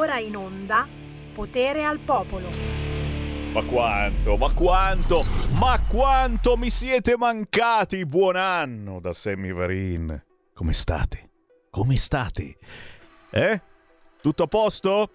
ora in onda Potere al Popolo. Ma quanto, ma quanto, ma quanto mi siete mancati! Buon anno da Sammy Varin. Come state? Come state? Eh? Tutto a posto?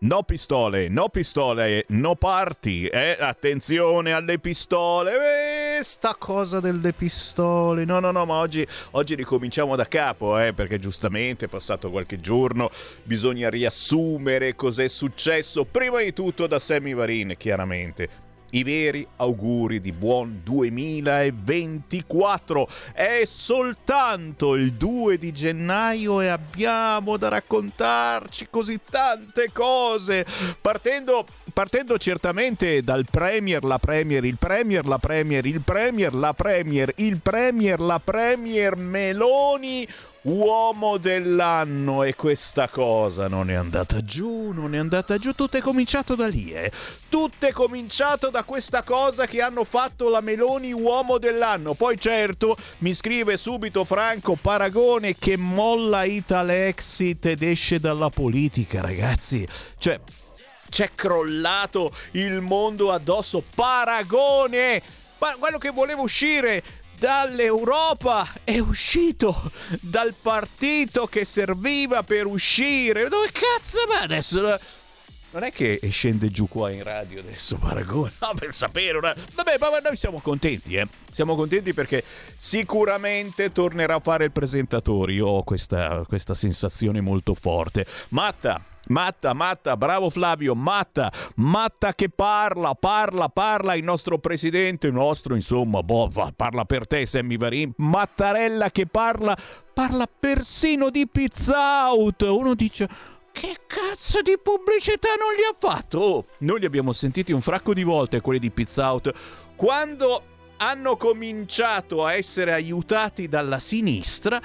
No pistole, no pistole, no parti, eh? Attenzione alle pistole, eh, sta cosa delle pistole. No, no, no, ma oggi, oggi ricominciamo da capo, eh? Perché giustamente è passato qualche giorno, bisogna riassumere cos'è successo. Prima di tutto da Sammy Varin, chiaramente i veri auguri di buon 2024. È soltanto il 2 di gennaio e abbiamo da raccontarci così tante cose. Partendo, partendo certamente dal Premier, la Premier, il Premier, la Premier, il Premier, la Premier, il Premier, la Premier Meloni uomo dell'anno e questa cosa non è andata giù, non è andata giù, tutto è cominciato da lì, eh. Tutto è cominciato da questa cosa che hanno fatto la Meloni uomo dell'anno. Poi certo, mi scrive subito Franco Paragone che molla Italexit ed esce dalla politica, ragazzi. Cioè, c'è crollato il mondo addosso. Paragone! Ma quello che voleva uscire dall'Europa è uscito dal partito che serviva per uscire. Dove cazzo va adesso? Non è che scende giù qua in radio adesso Paragone, no, per sapere. Una... Vabbè, ma noi siamo contenti, eh. Siamo contenti perché sicuramente tornerà a fare il presentatore. Io ho questa, questa sensazione molto forte. Matta, Matta, Matta, bravo Flavio, Matta, Matta che parla, parla, parla il nostro presidente, il nostro insomma, boh, parla per te Sammy Varin, Mattarella che parla, parla persino di pizza out. Uno dice che cazzo di pubblicità non gli ha fatto? Oh, noi li abbiamo sentiti un fracco di volte quelli di Pizza Out. Quando hanno cominciato a essere aiutati dalla sinistra,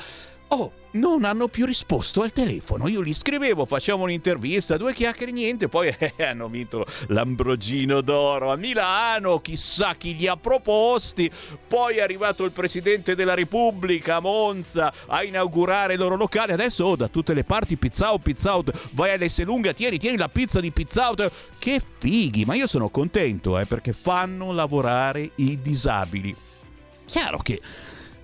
oh, non hanno più risposto al telefono. Io gli scrivevo, facciamo un'intervista, due chiacchiere, niente. Poi eh, hanno vinto l'Ambrogino d'Oro a Milano, chissà chi li ha proposti. Poi è arrivato il Presidente della Repubblica a Monza a inaugurare il loro locale. Adesso oh, da tutte le parti pizza out, pizza out. Vai all'Esselunga, tieni, tieni la pizza di pizza out. Che fighi, ma io sono contento eh, perché fanno lavorare i disabili. Chiaro che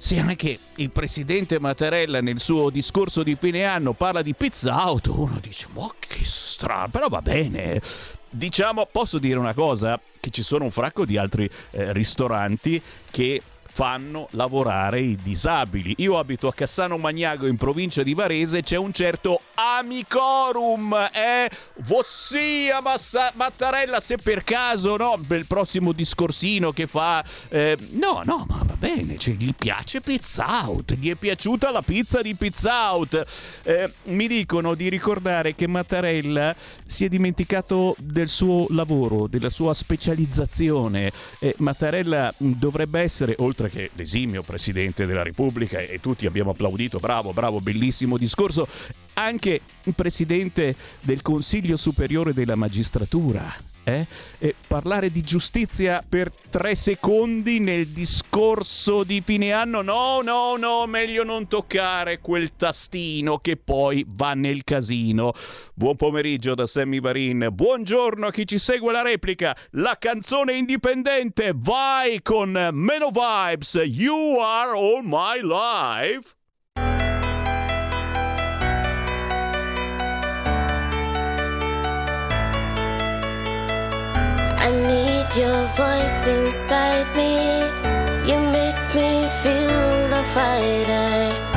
se anche il presidente Mattarella nel suo discorso di fine anno parla di pizza auto, uno dice, ma che strano, però va bene. Diciamo, posso dire una cosa, che ci sono un fracco di altri eh, ristoranti che fanno lavorare i disabili. Io abito a Cassano Magnago in provincia di Varese, c'è un certo Amicorum, eh? Vossia Massa- Mattarella, se per caso, no, il prossimo discorsino che fa... Eh, no, no, ma va bene, cioè, gli piace Pizza Out, gli è piaciuta la pizza di Pizza Out. Eh, mi dicono di ricordare che Mattarella si è dimenticato del suo lavoro, della sua specializzazione. Eh, Mattarella dovrebbe essere, oltre che l'esimio Presidente della Repubblica, e tutti abbiamo applaudito, bravo, bravo, bellissimo discorso, anche il Presidente del Consiglio Superiore della Magistratura eh? E parlare di giustizia per tre secondi nel discorso di fine anno? No, no, no, meglio non toccare quel tastino che poi va nel casino. Buon pomeriggio da Sammy Varin. Buongiorno a chi ci segue la replica. La canzone indipendente vai con meno vibes. You are all my life. I need your voice inside me. You make me feel the fighter.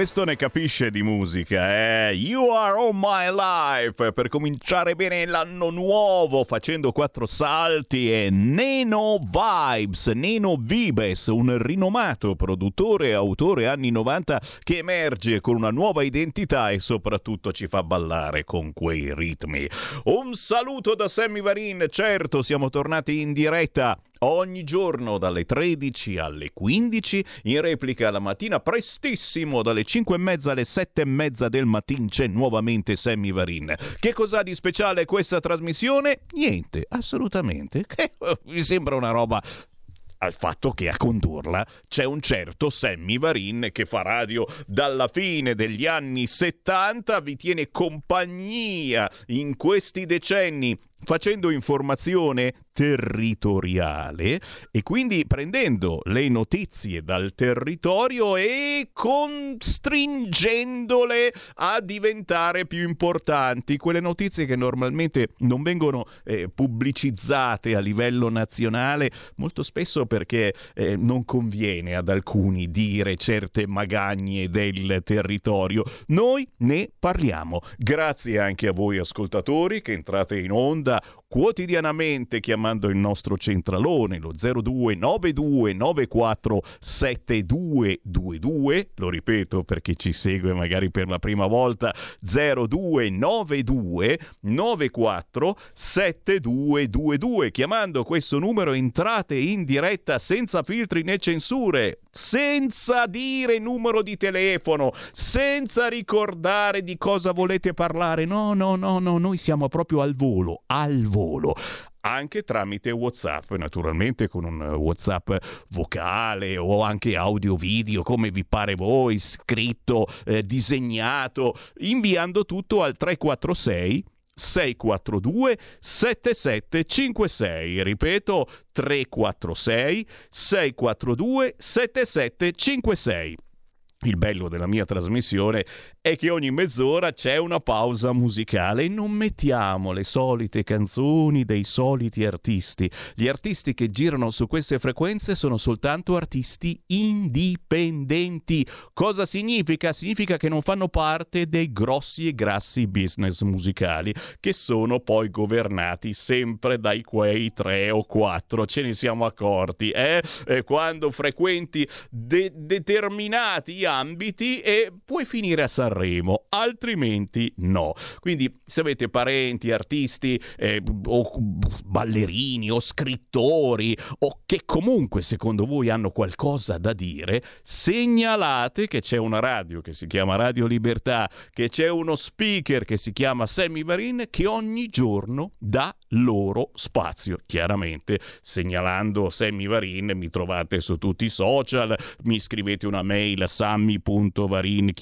Questo, ne capisce di musica, eh? You are all my life per cominciare bene l'anno nuovo facendo quattro salti e Neno Vibes, Neno Vibes, un rinomato produttore e autore anni 90 che emerge con una nuova identità e soprattutto ci fa ballare con quei ritmi. Un saluto da Sammy Varin, certo siamo tornati in diretta ogni giorno dalle 13 alle 15, in replica la mattina prestissimo dalle 5 e mezza alle 7 e mezza del mattino c'è nuovamente Sammy Varin. Che cos'ha di speciale questa trasmissione? Niente, assolutamente. Che mi sembra una roba al fatto che a condurla c'è un certo Sammy Varin che fa radio dalla fine degli anni 70, vi tiene compagnia in questi decenni facendo informazione territoriale e quindi prendendo le notizie dal territorio e costringendole a diventare più importanti, quelle notizie che normalmente non vengono eh, pubblicizzate a livello nazionale, molto spesso perché eh, non conviene ad alcuni dire certe magagne del territorio. Noi ne parliamo. Grazie anche a voi ascoltatori che entrate in onda quotidianamente chiamando il nostro centralone, lo 0292947222, lo ripeto per chi ci segue magari per la prima volta, 0292947222, chiamando questo numero entrate in diretta senza filtri né censure, senza dire numero di telefono, senza ricordare di cosa volete parlare, no, no, no, no, noi siamo proprio al volo, al volo volo anche tramite WhatsApp, naturalmente con un WhatsApp vocale o anche audio video come vi pare voi, scritto, eh, disegnato, inviando tutto al 346 642 7756. Ripeto 346 642 7756. Il bello della mia trasmissione è che ogni mezz'ora c'è una pausa musicale e non mettiamo le solite canzoni dei soliti artisti. Gli artisti che girano su queste frequenze sono soltanto artisti indipendenti. Cosa significa? Significa che non fanno parte dei grossi e grassi business musicali, che sono poi governati sempre dai quei tre o quattro. Ce ne siamo accorti, eh? eh quando frequenti de- determinati ambiti e puoi finire a Sanremo, altrimenti no. Quindi se avete parenti, artisti eh, o ballerini o scrittori o che comunque secondo voi hanno qualcosa da dire, segnalate che c'è una radio che si chiama Radio Libertà, che c'è uno speaker che si chiama Sammy Varin che ogni giorno dà loro spazio. Chiaramente segnalando Sammy Varin mi trovate su tutti i social, mi scrivete una mail a sammy.varin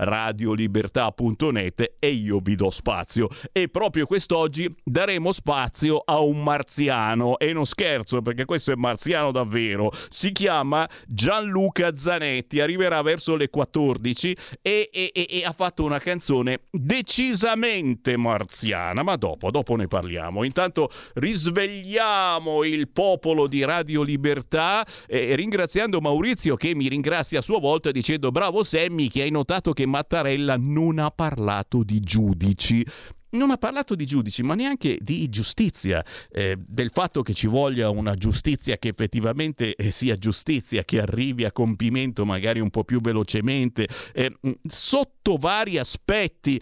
radiolibertà.net e io vi do spazio. E proprio quest'oggi daremo spazio a un marziano e non scherzo perché questo è marziano davvero. Si chiama Gianluca Zanetti, arriverà verso le 14 e, e, e, e ha fatto una canzone decisamente marziana, ma dopo, dopo ne parliamo. Intanto risvegliamo il popolo di Radio Libertà eh, ringraziando Maurizio che mi ringrazia a sua volta dicendo bravo Sammy che hai notato che Mattarella non ha parlato di giudici non ha parlato di giudici, ma neanche di giustizia, eh, del fatto che ci voglia una giustizia che effettivamente eh, sia giustizia, che arrivi a compimento magari un po' più velocemente, eh, sotto vari aspetti.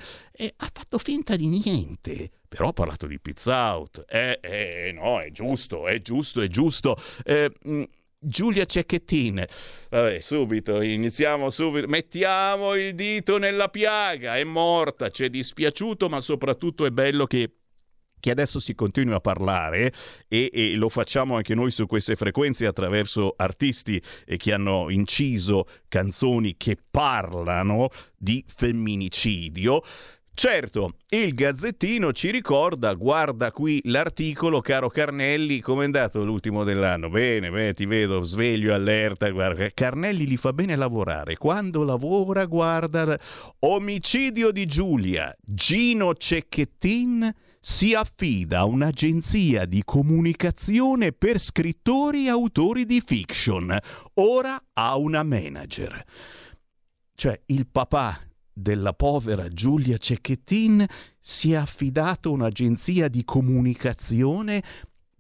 ha fatto finta di niente. Però ha parlato di pizza out. Eh, eh, no, è giusto, è giusto, è giusto. Eh, Giulia Cecchettin. Vabbè, subito, iniziamo subito. Mettiamo il dito nella piaga, è morta, ci è dispiaciuto, ma soprattutto è bello che che adesso si continui a parlare e, e, lo facciamo anche noi su queste frequenze attraverso artisti che hanno inciso canzoni che parlano di femminicidio. Certo, il Gazzettino ci ricorda, guarda qui l'articolo, caro Carnelli, come è andato l'ultimo dell'anno? Bene, bene, ti vedo, sveglio, allerta, guarda. Carnelli gli fa bene lavorare, quando lavora, guarda, omicidio di Giulia, Gino Cecchettin si affida a un'agenzia di comunicazione per scrittori e autori di fiction, ora ha una manager. Cioè il papà della povera Giulia Cecchettin si è affidato un'agenzia di comunicazione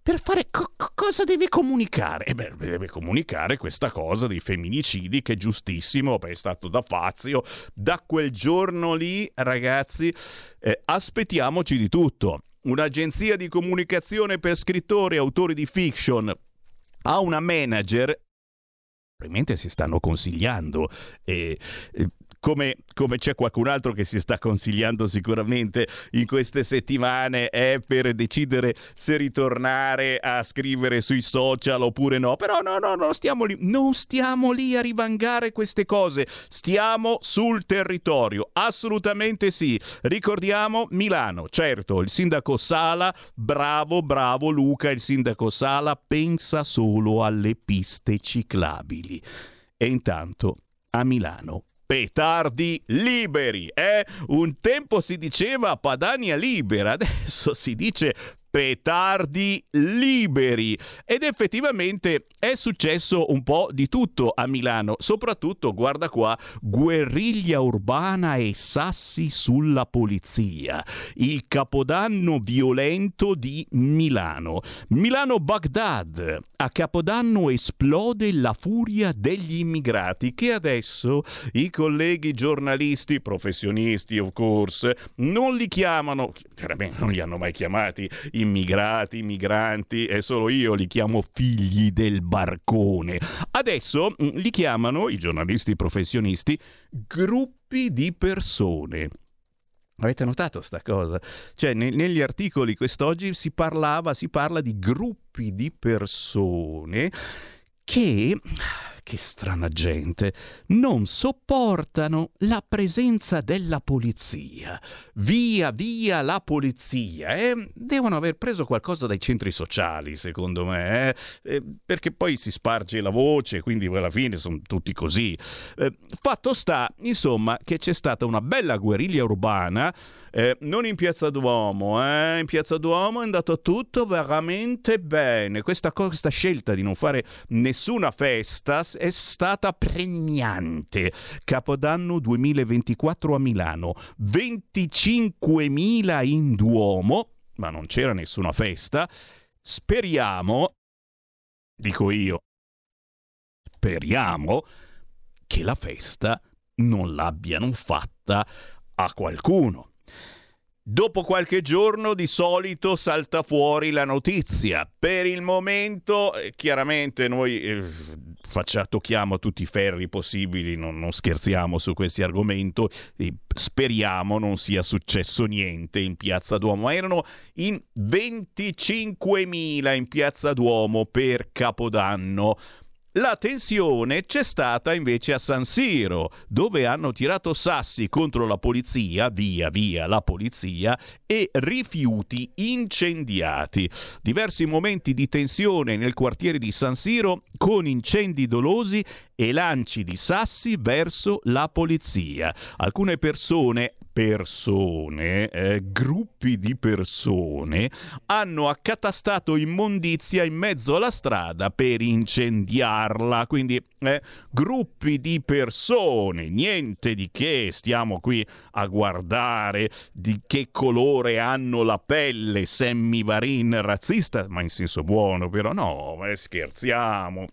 per fare co- cosa deve comunicare? Eh beh, deve comunicare questa cosa dei femminicidi che è giustissimo, è stato da Fazio. Da quel giorno lì, ragazzi, eh, aspettiamoci di tutto. Un'agenzia di comunicazione per scrittori e autori di fiction ha una manager probabilmente si stanno consigliando e, e come, come, c'è qualcun altro che si sta consigliando sicuramente in queste settimane è per decidere se ritornare a scrivere sui social oppure no. Però no, no, no, stiamo lì, non stiamo lì a rivangare queste cose, stiamo sul territorio, assolutamente sì. Ricordiamo Milano, certo, il sindaco Sala, bravo, bravo Luca, il sindaco Sala pensa solo alle piste ciclabili. E intanto a Milano petardi liberi. Eh? Un tempo si diceva Padania libera, adesso si dice petardi liberi. Ed effettivamente è successo un po' di tutto a Milano, soprattutto guarda qua, guerriglia urbana e sassi sulla polizia, il capodanno violento di Milano. Milano Baghdad, a capodanno esplode la furia degli immigrati che adesso i colleghi giornalisti, professionisti of course, non li chiamano, chiaramente non li hanno mai chiamati immigrati, migranti, e solo io li chiamo figli del barcone. Adesso mm, li chiamano, i giornalisti professionisti, gruppi di persone. Avete notato sta cosa? Cioè, ne- negli articoli quest'oggi si parlava, si parla di gruppi di persone che che strana gente, non sopportano la presenza della polizia. Via, via la polizia. Eh? Devono aver preso qualcosa dai centri sociali, secondo me, eh? Eh, perché poi si sparge la voce, quindi alla fine sono tutti così. Eh, fatto sta, insomma, che c'è stata una bella guerriglia urbana eh, non in Piazza Duomo, eh? in Piazza Duomo è andato tutto veramente bene. Questa, questa scelta di non fare nessuna festa è stata pregnante. Capodanno 2024 a Milano, 25.000 in Duomo, ma non c'era nessuna festa. Speriamo, dico io, speriamo che la festa non l'abbiano fatta a qualcuno. Dopo qualche giorno di solito salta fuori la notizia. Per il momento, eh, chiaramente noi eh, faccia, tocchiamo tutti i ferri possibili, non, non scherziamo su questi argomenti, speriamo non sia successo niente in Piazza Duomo. Erano in 25.000 in Piazza Duomo per Capodanno. La tensione c'è stata invece a San Siro, dove hanno tirato sassi contro la polizia, via via la polizia, e rifiuti incendiati. Diversi momenti di tensione nel quartiere di San Siro con incendi dolosi e lanci di sassi verso la polizia. Alcune persone persone, eh, gruppi di persone, hanno accatastato immondizia in mezzo alla strada per incendiarla. Quindi eh, gruppi di persone, niente di che, stiamo qui a guardare di che colore hanno la pelle, semmivarin razzista, ma in senso buono, però no, eh, scherziamo.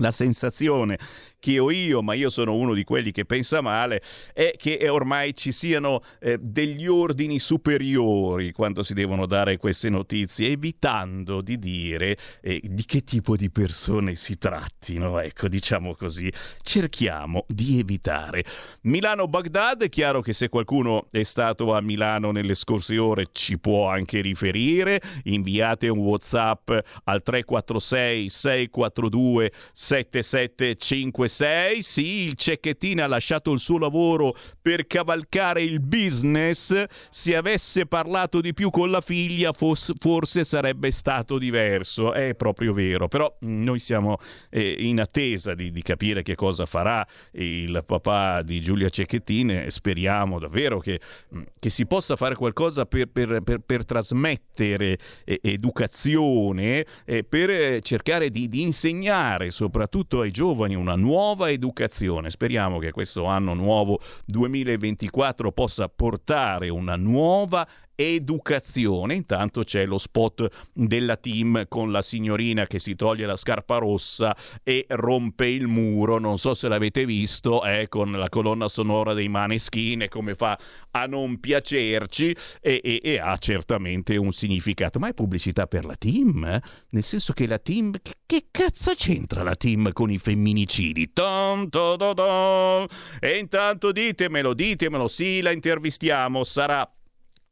La sensazione che ho io, ma io sono uno di quelli che pensa male, è che ormai ci siano eh, degli ordini superiori quando si devono dare queste notizie, evitando di dire eh, di che tipo di persone si trattino. Ecco, diciamo così, cerchiamo di evitare. Milano-Baghdad, è chiaro che se qualcuno è stato a Milano nelle scorse ore ci può anche riferire, inviate un WhatsApp al 346 642 7755 6, sì, il Cecchettin ha lasciato il suo lavoro per cavalcare il business. Se avesse parlato di più con la figlia, fos- forse sarebbe stato diverso. È proprio vero, però mm, noi siamo eh, in attesa di, di, capire che cosa farà il papà di Giulia Cecchettin e speriamo davvero che, mm, che, si possa fare qualcosa per, per, per, per trasmettere eh, educazione, eh, per cercare di, di insegnare soprattutto ai giovani una nuova educazione. Speriamo che questo anno nuovo 2024 possa portare una nuova educazione. Intanto c'è lo spot della team con la signorina che si toglie la scarpa rossa e rompe il muro. Non so se l'avete visto, è con la colonna sonora dei Maneskin e come fa a non piacerci e, e, e, ha certamente un significato. Ma è pubblicità per la team? Eh? Nel senso che la team... Che, cazzo c'entra la team con i femminicidi? Tom, to, to, to. E intanto ditemelo, ditemelo, sì, la intervistiamo, sarà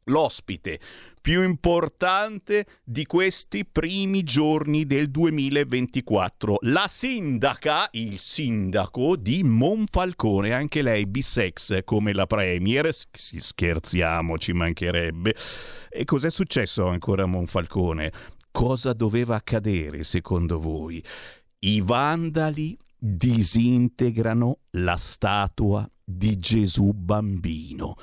l'ospite più importante di questi primi giorni del 2024. La sindaca, il sindaco di Monfalcone, anche lei bisex come la Premier, scherziamo, ci mancherebbe. E cos'è successo ancora a Monfalcone? Cosa doveva accadere secondo voi? I vandali disintegrano la statua di Gesù bambino.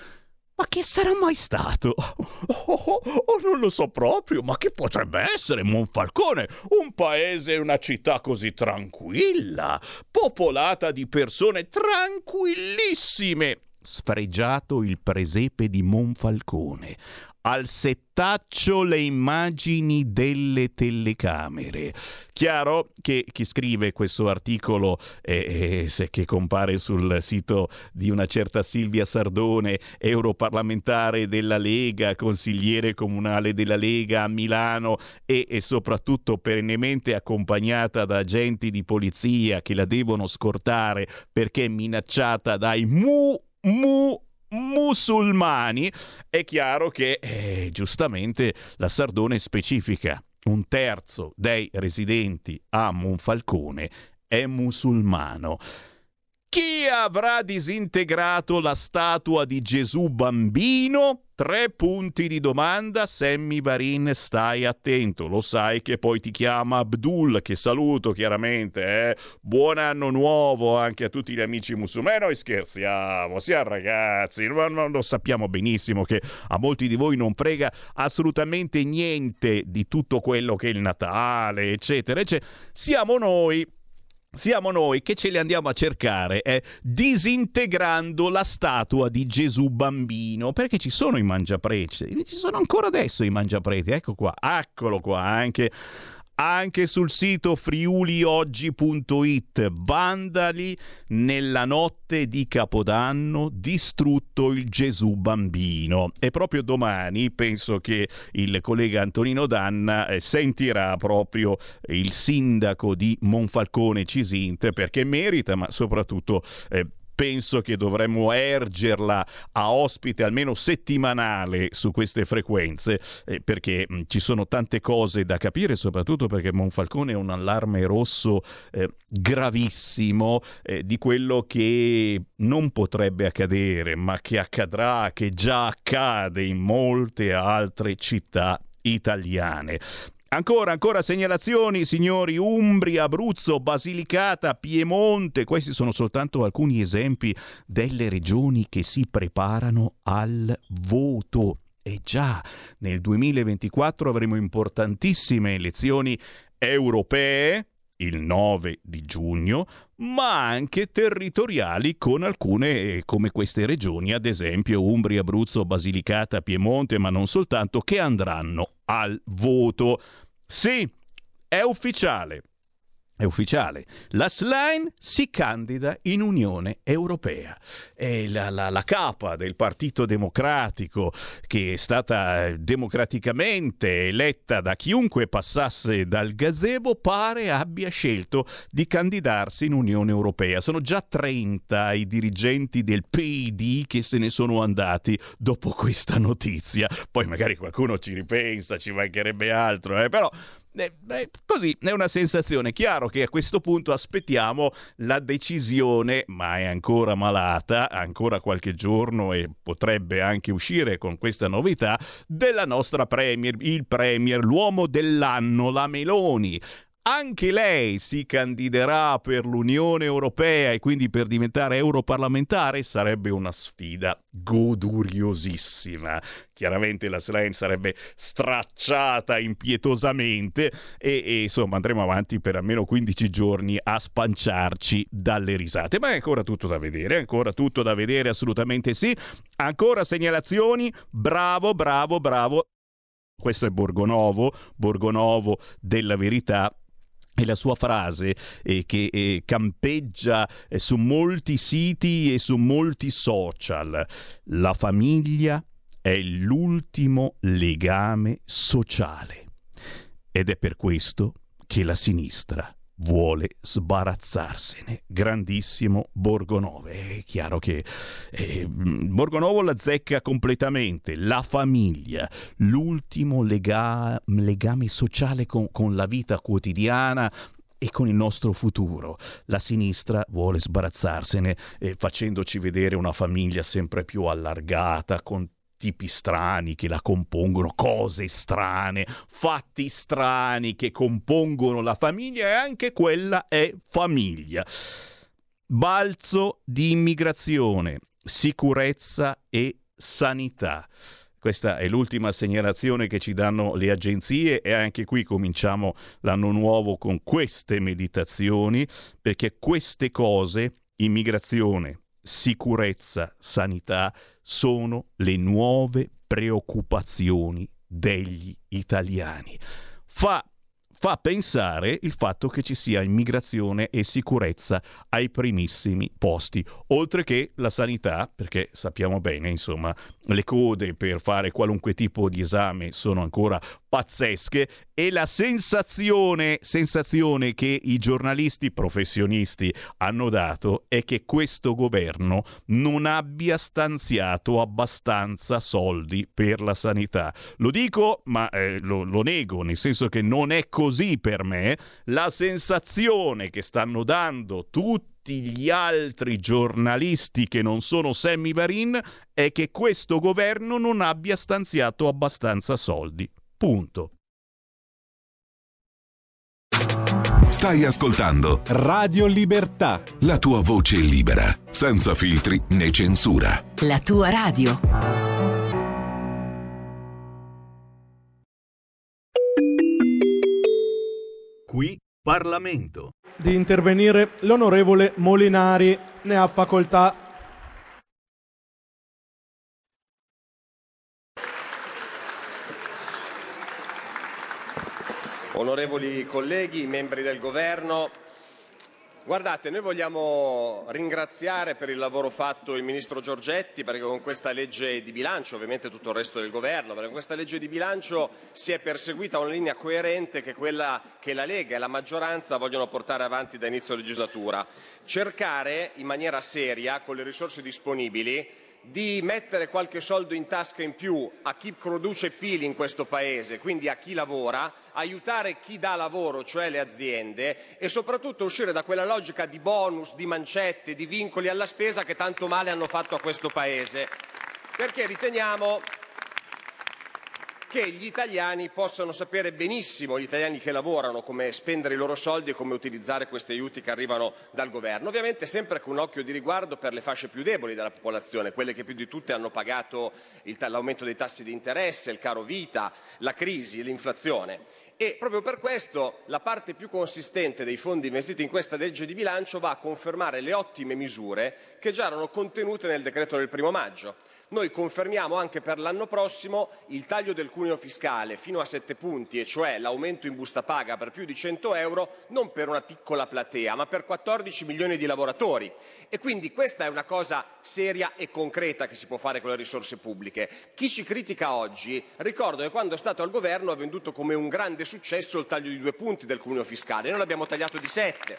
Ma che sarà mai stato? Oh, oh, oh, non lo so proprio, ma che potrebbe essere Monfalcone? Un paese e una città così tranquilla, popolata di persone tranquillissime. Sfregiato il presepe di Monfalcone, al settaccio le immagini delle telecamere. Chiaro che chi scrive questo articolo, eh, eh, che compare sul sito di una certa Silvia Sardone, europarlamentare della Lega, consigliere comunale della Lega a Milano e, e soprattutto perennemente accompagnata da agenti di polizia che la devono scortare perché è minacciata dai mu mu musulmani, è chiaro che eh, giustamente la Sardone specifica. Un terzo dei residenti a Monfalcone è musulmano. Chi avrà disintegrato la statua di Gesù bambino? Tre punti di domanda, Sammy Varin, stai attento, lo sai che poi ti chiama Abdul, che saluto chiaramente, eh? buon anno nuovo anche a tutti gli amici musulmani, noi scherziamo, siamo ragazzi, lo sappiamo benissimo che a molti di voi non frega assolutamente niente di tutto quello che è il Natale, eccetera, eccetera, siamo noi siamo noi che ce li andiamo a cercare eh, disintegrando la statua di Gesù bambino perché ci sono i mangiapreti ci sono ancora adesso i mangiapreti ecco qua eccolo qua anche anche sul sito friulioggi.it. Vandali nella notte di Capodanno distrutto il Gesù bambino. E proprio domani penso che il collega Antonino Danna eh, sentirà proprio il sindaco di Monfalcone Cisinte perché merita, ma soprattutto eh, penso che dovremmo ergerla a ospite almeno settimanale su queste frequenze eh, perché mh, ci sono tante cose da capire soprattutto perché Monfalcone è un allarme rosso eh, gravissimo eh, di quello che non potrebbe accadere ma che accadrà che già accade in molte altre città italiane. Ancora, ancora segnalazioni, signori, Umbria, Abruzzo, Basilicata, Piemonte, questi sono soltanto alcuni esempi delle regioni che si preparano al voto. E già nel 2024 avremo importantissime elezioni europee, il 9 di giugno, ma anche territoriali con alcune come queste regioni, ad esempio Umbria, Abruzzo, Basilicata, Piemonte, ma non soltanto, che andranno al voto. Sì, è ufficiale. È ufficiale. La Slime si candida in Unione Europea. È la, la, la, capa del Partito Democratico, che è stata democraticamente eletta da chiunque passasse dal gazebo, pare abbia scelto di candidarsi in Unione Europea. Sono già 30 i dirigenti del PD che se ne sono andati dopo questa notizia. Poi magari qualcuno ci ripensa, ci mancherebbe altro, eh? però eh, così è una sensazione. Chiaro che a questo punto aspettiamo la decisione, ma è ancora malata, ancora qualche giorno e potrebbe anche uscire con questa novità, della nostra Premier, il Premier, l'uomo dell'anno, la Meloni. Anche lei si candiderà per l'Unione Europea e quindi per diventare europarlamentare, sarebbe una sfida goduriosissima. Chiaramente la Slane sarebbe stracciata impietosamente e, e, insomma andremo avanti per almeno 15 giorni a spanciarci dalle risate. Ma è ancora tutto da vedere, ancora tutto da vedere, assolutamente sì. Ancora segnalazioni, bravo, bravo, bravo. Questo è Borgonovo, Borgonovo della verità e la sua frase eh, che eh, campeggia eh, su molti siti e su molti social. La famiglia è l'ultimo legame sociale. Ed è per questo che la sinistra vuole sbarazzarsene. Grandissimo Borgonovo. È chiaro che eh, Borgonovo la zecca completamente. La famiglia, l'ultimo lega- legame sociale con, con la vita quotidiana, e con il nostro futuro. La sinistra vuole sbarazzarsene eh, facendoci vedere una famiglia sempre più allargata, con tipi strani che la compongono, cose strane, fatti strani che compongono la famiglia e anche quella è famiglia. Balzo di immigrazione, sicurezza e sanità. Questa è l'ultima segnalazione che ci danno le agenzie e anche qui cominciamo l'anno nuovo con queste meditazioni perché queste cose, immigrazione, sicurezza, sanità, sono le nuove preoccupazioni degli italiani. Fa fa pensare il fatto che ci sia immigrazione e sicurezza ai primissimi posti, oltre che la sanità, perché sappiamo bene, insomma, le code per fare qualunque tipo di esame sono ancora pazzesche e la sensazione, sensazione che i giornalisti professionisti hanno dato è che questo governo non abbia stanziato abbastanza soldi per la sanità. Lo dico, ma eh, lo, lo nego, nel senso che non è così per me. La sensazione che stanno dando tutti gli altri giornalisti che non sono Sammy Varin è che questo governo non abbia stanziato abbastanza soldi. Punto. Stai ascoltando Radio Libertà. La tua voce libera, senza filtri né censura. La tua radio. Qui Parlamento. Di intervenire l'onorevole Molinari. Ne ha facoltà. Onorevoli colleghi, membri del Governo, guardate, noi vogliamo ringraziare per il lavoro fatto il Ministro Giorgetti perché con questa legge di bilancio, ovviamente tutto il resto del Governo, perché con questa legge di bilancio si è perseguita una linea coerente che è quella che la Lega e la maggioranza vogliono portare avanti da inizio legislatura. Cercare in maniera seria, con le risorse disponibili, di mettere qualche soldo in tasca in più a chi produce pili in questo Paese, quindi a chi lavora, aiutare chi dà lavoro, cioè le aziende, e soprattutto uscire da quella logica di bonus, di mancette, di vincoli alla spesa che tanto male hanno fatto a questo Paese. Perché riteniamo che gli italiani possano sapere benissimo, gli italiani che lavorano, come spendere i loro soldi e come utilizzare questi aiuti che arrivano dal governo. Ovviamente sempre con un occhio di riguardo per le fasce più deboli della popolazione, quelle che più di tutte hanno pagato l'aumento dei tassi di interesse, il caro vita, la crisi, l'inflazione. E proprio per questo la parte più consistente dei fondi investiti in questa legge di bilancio va a confermare le ottime misure che già erano contenute nel decreto del primo maggio. Noi confermiamo anche per l'anno prossimo il taglio del cuneo fiscale fino a 7 punti, e cioè l'aumento in busta paga per più di 100 euro, non per una piccola platea, ma per 14 milioni di lavoratori. E quindi questa è una cosa seria e concreta che si può fare con le risorse pubbliche. Chi ci critica oggi, ricordo che quando è stato al governo ha venduto come un grande successo il taglio di due punti del cuneo fiscale, noi l'abbiamo tagliato di 7.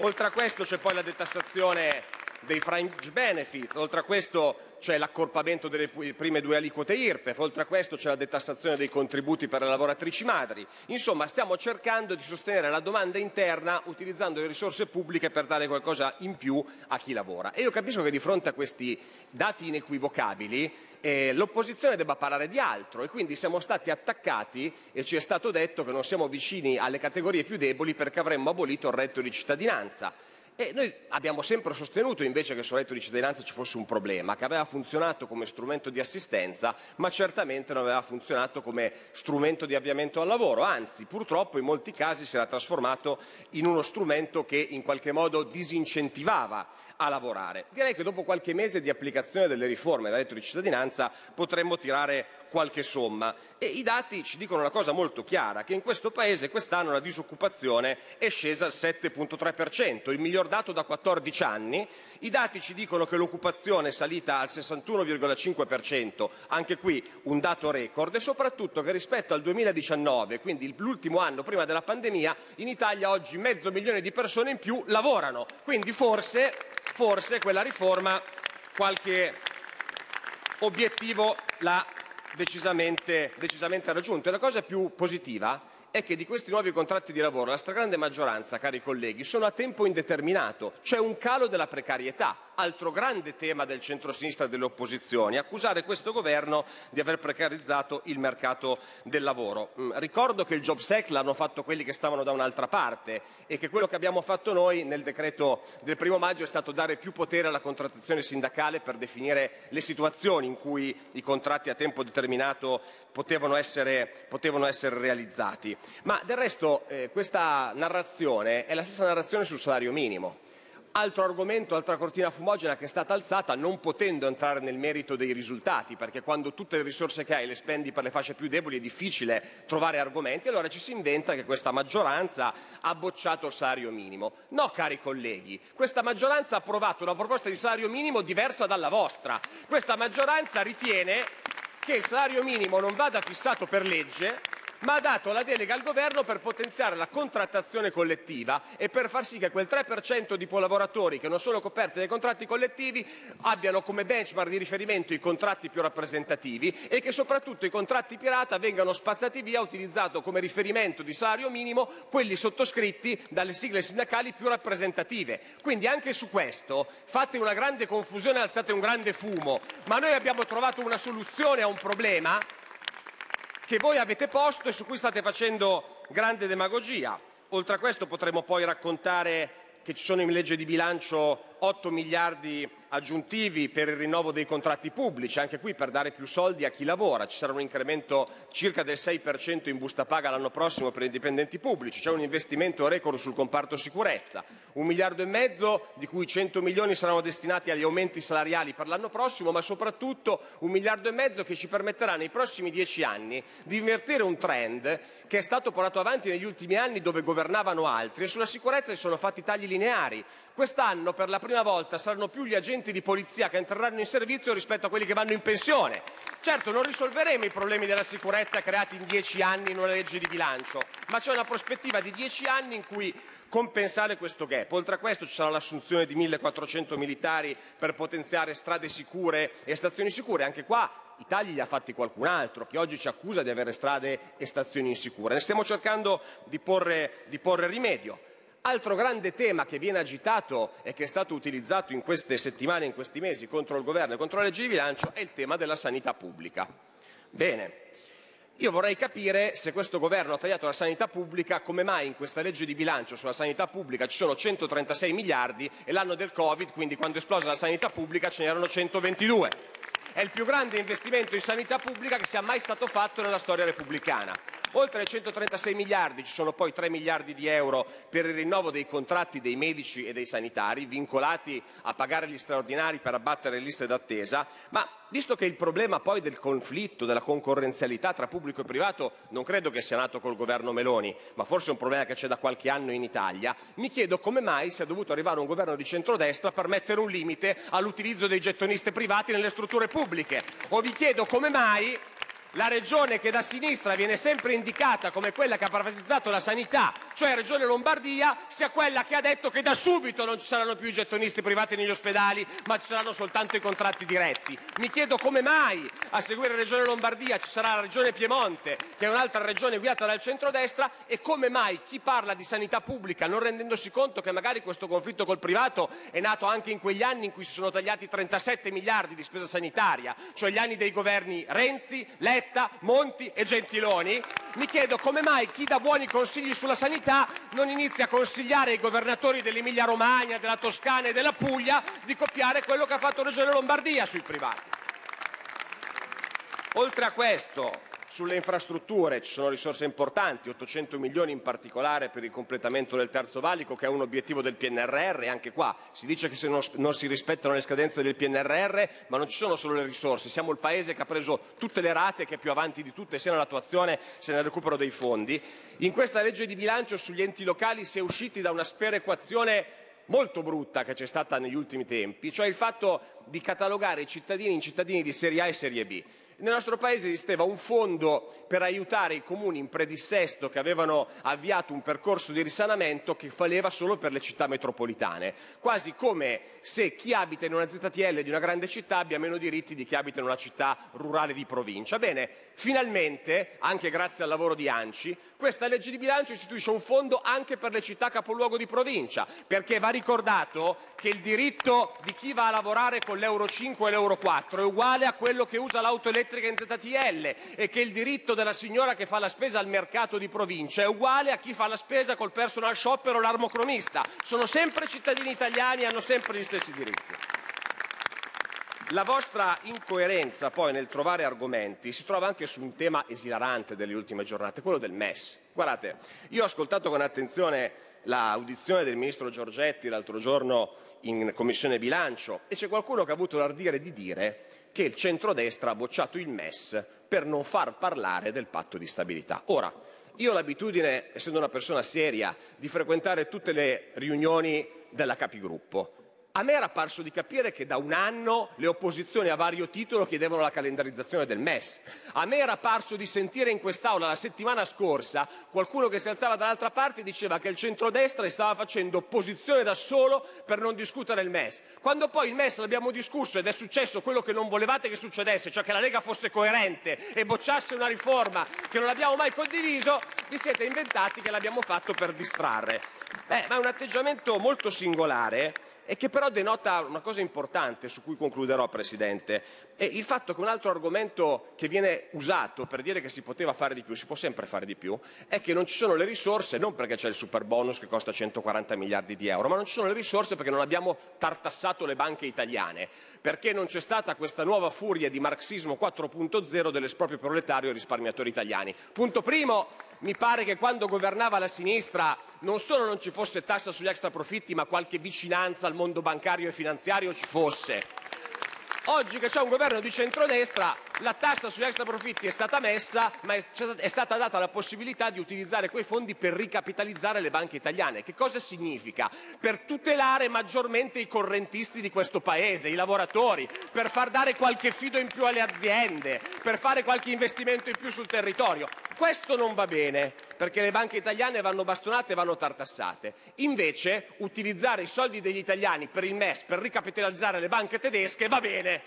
Oltre a questo c'è poi la detassazione dei fringe benefits, oltre a questo c'è l'accorpamento delle prime due aliquote IRPEF, oltre a questo c'è la detassazione dei contributi per le lavoratrici madri. Insomma, stiamo cercando di sostenere la domanda interna utilizzando le risorse pubbliche per dare qualcosa in più a chi lavora. E io capisco che di fronte a questi dati inequivocabili eh, l'opposizione debba parlare di altro e quindi siamo stati attaccati e ci è stato detto che non siamo vicini alle categorie più deboli perché avremmo abolito il reddito di cittadinanza. E noi abbiamo sempre sostenuto invece che sul reddito di cittadinanza ci fosse un problema, che aveva funzionato come strumento di assistenza, ma certamente non aveva funzionato come strumento di avviamento al lavoro, anzi purtroppo in molti casi si era trasformato in uno strumento che in qualche modo disincentivava a lavorare. Direi che dopo qualche mese di applicazione delle riforme del reddito di cittadinanza potremmo tirare qualche somma e i dati ci dicono una cosa molto chiara, che in questo Paese quest'anno la disoccupazione è scesa al 7.3%, il miglior dato da 14 anni. I dati ci dicono che l'occupazione è salita al 61,5%, anche qui un dato record, e soprattutto che rispetto al 2019, quindi l'ultimo anno prima della pandemia, in Italia oggi mezzo milione di persone in più lavorano. Quindi forse, forse quella riforma qualche obiettivo l'ha decisamente, decisamente raggiunto. E la cosa più positiva è che di questi nuovi contratti di lavoro la stragrande maggioranza, cari colleghi, sono a tempo indeterminato. C'è un calo della precarietà, altro grande tema del centro-sinistra e delle opposizioni, accusare questo governo di aver precarizzato il mercato del lavoro. Mm, ricordo che il Jobs Act l'hanno fatto quelli che stavano da un'altra parte e che quello che abbiamo fatto noi nel decreto del primo maggio è stato dare più potere alla contrattazione sindacale per definire le situazioni in cui i contratti a tempo determinato potevano essere, potevano essere realizzati. Ma del resto eh, questa narrazione è la stessa narrazione sul salario minimo. Altro argomento, altra cortina fumogena che è stata alzata non potendo entrare nel merito dei risultati, perché quando tutte le risorse che hai le spendi per le fasce più deboli è difficile trovare argomenti, allora ci si inventa che questa maggioranza ha bocciato il salario minimo. No, cari colleghi, questa maggioranza ha approvato una proposta di salario minimo diversa dalla vostra. Questa maggioranza ritiene che il salario minimo non vada fissato per legge, ma ha dato la delega al governo per potenziare la contrattazione collettiva e per far sì che quel 3% di collaboratori che non sono coperti dai contratti collettivi abbiano come benchmark di riferimento i contratti più rappresentativi e che soprattutto i contratti pirata vengano spazzati via utilizzato come riferimento di salario minimo quelli sottoscritti dalle sigle sindacali più rappresentative. Quindi anche su questo fate una grande confusione, alzate un grande fumo, ma noi abbiamo trovato una soluzione a un problema che voi avete posto e su cui state facendo grande demagogia. Oltre a questo potremmo poi raccontare che ci sono in legge di bilancio 8 miliardi aggiuntivi per il rinnovo dei contratti pubblici, anche qui per dare più soldi a chi lavora. Ci sarà un incremento circa del 6% in busta paga l'anno prossimo per i dipendenti pubblici, c'è un investimento record sul comparto sicurezza, un miliardo e mezzo di cui 100 milioni saranno destinati agli aumenti salariali per l'anno prossimo, ma soprattutto un miliardo e mezzo che ci permetterà nei prossimi dieci anni di invertire un trend che è stato portato avanti negli ultimi anni dove governavano altri e sulla sicurezza si sono fatti tagli lineari. Quest'anno per la prima volta saranno più gli agenti di polizia che entreranno in servizio rispetto a quelli che vanno in pensione. Certo, non risolveremo i problemi della sicurezza creati in dieci anni in una legge di bilancio, ma c'è una prospettiva di dieci anni in cui compensare questo gap. Oltre a questo ci sarà l'assunzione di 1400 militari per potenziare strade sicure e stazioni sicure. Anche qua i tagli li ha fatti qualcun altro che oggi ci accusa di avere strade e stazioni insicure. Ne stiamo cercando di porre, di porre rimedio. Altro grande tema che viene agitato e che è stato utilizzato in queste settimane, in questi mesi contro il governo e contro la legge di bilancio è il tema della sanità pubblica. Bene, io vorrei capire se questo governo ha tagliato la sanità pubblica, come mai in questa legge di bilancio sulla sanità pubblica ci sono 136 miliardi e l'anno del Covid, quindi quando esplosa la sanità pubblica ce n'erano 122. È il più grande investimento in sanità pubblica che sia mai stato fatto nella storia repubblicana. Oltre ai 136 miliardi ci sono poi 3 miliardi di euro per il rinnovo dei contratti dei medici e dei sanitari, vincolati a pagare gli straordinari per abbattere le liste d'attesa, ma visto che il problema poi del conflitto, della concorrenzialità tra pubblico e privato non credo che sia nato col governo Meloni, ma forse è un problema che c'è da qualche anno in Italia, mi chiedo come mai sia dovuto arrivare un governo di centrodestra per mettere un limite all'utilizzo dei gettoniste privati nelle strutture pubbliche. O vi chiedo come mai la regione che da sinistra viene sempre indicata come quella che ha privatizzato la sanità, cioè Regione Lombardia, sia quella che ha detto che da subito non ci saranno più i gettonisti privati negli ospedali, ma ci saranno soltanto i contratti diretti. Mi chiedo come mai a seguire Regione Lombardia ci sarà la Regione Piemonte, che è un'altra regione guidata dal centrodestra, e come mai chi parla di sanità pubblica, non rendendosi conto che magari questo conflitto col privato è nato anche in quegli anni in cui si sono tagliati 37 miliardi di spesa sanitaria, cioè gli anni dei governi Renzi, Letta, Letta, Monti e Gentiloni, mi chiedo come mai chi dà buoni consigli sulla sanità non inizia a consigliare ai governatori dell'Emilia Romagna, della Toscana e della Puglia di copiare quello che ha fatto Regione Lombardia sui privati. Oltre a questo, sulle infrastrutture ci sono risorse importanti, 800 milioni in particolare per il completamento del terzo valico, che è un obiettivo del PNRR. Anche qua si dice che non, non si rispettano le scadenze del PNRR, ma non ci sono solo le risorse. Siamo il paese che ha preso tutte le rate, che è più avanti di tutte, sia nell'attuazione sia nel recupero dei fondi. In questa legge di bilancio sugli enti locali si è usciti da una sperequazione molto brutta che c'è stata negli ultimi tempi, cioè il fatto di catalogare i cittadini in cittadini di serie A e serie B. Nel nostro Paese esisteva un fondo per aiutare i comuni in predissesto che avevano avviato un percorso di risanamento che valeva solo per le città metropolitane, quasi come se chi abita in una ZTL di una grande città abbia meno diritti di chi abita in una città rurale di provincia. Bene, finalmente, anche grazie al lavoro di Anci, questa legge di bilancio istituisce un fondo anche per le città capoluogo di provincia, perché va ricordato che il diritto di chi va a lavorare con l'Euro 5 e l'Euro 4 è uguale a quello che usa l'auto elettrica elettrica in ZTL e che il diritto della signora che fa la spesa al mercato di provincia è uguale a chi fa la spesa col personal shopper o l'armocromista. Sono sempre cittadini italiani e hanno sempre gli stessi diritti. La vostra incoerenza poi nel trovare argomenti si trova anche su un tema esilarante delle ultime giornate, quello del MES. Guardate, io ho ascoltato con attenzione l'audizione del ministro Giorgetti l'altro giorno in Commissione Bilancio e c'è qualcuno che ha avuto l'ardire di dire che il centrodestra ha bocciato il MES per non far parlare del patto di stabilità. Ora, io ho l'abitudine, essendo una persona seria, di frequentare tutte le riunioni della Capigruppo a me era parso di capire che da un anno le opposizioni a vario titolo chiedevano la calendarizzazione del MES. A me era parso di sentire in quest'Aula la settimana scorsa qualcuno che si alzava dall'altra parte e diceva che il centrodestra stava facendo opposizione da solo per non discutere il MES. Quando poi il MES l'abbiamo discusso ed è successo quello che non volevate che succedesse, cioè che la Lega fosse coerente e bocciasse una riforma che non abbiamo mai condiviso, vi siete inventati che l'abbiamo fatto per distrarre. Beh, ma è un atteggiamento molto singolare e che però denota una cosa importante su cui concluderò, Presidente, è il fatto che un altro argomento che viene usato per dire che si poteva fare di più, si può sempre fare di più, è che non ci sono le risorse, non perché c'è il super bonus che costa 140 miliardi di euro, ma non ci sono le risorse perché non abbiamo tartassato le banche italiane, perché non c'è stata questa nuova furia di marxismo 4.0 dell'esproprio proletario ai risparmiatori italiani. Punto primo, mi pare che quando governava la sinistra non solo non ci fosse tassa sugli extraprofitti, ma qualche vicinanza al mondo bancario e finanziario ci fosse. Oggi che c'è un governo di centrodestra, la tassa sugli extraprofitti è stata messa, ma è stata data la possibilità di utilizzare quei fondi per ricapitalizzare le banche italiane. Che cosa significa? Per tutelare maggiormente i correntisti di questo paese, i lavoratori, per far dare qualche fido in più alle aziende, per fare qualche investimento in più sul territorio. Questo non va bene, perché le banche italiane vanno bastonate e vanno tartassate. Invece, utilizzare i soldi degli italiani per il MES, per ricapitalizzare le banche tedesche, va bene.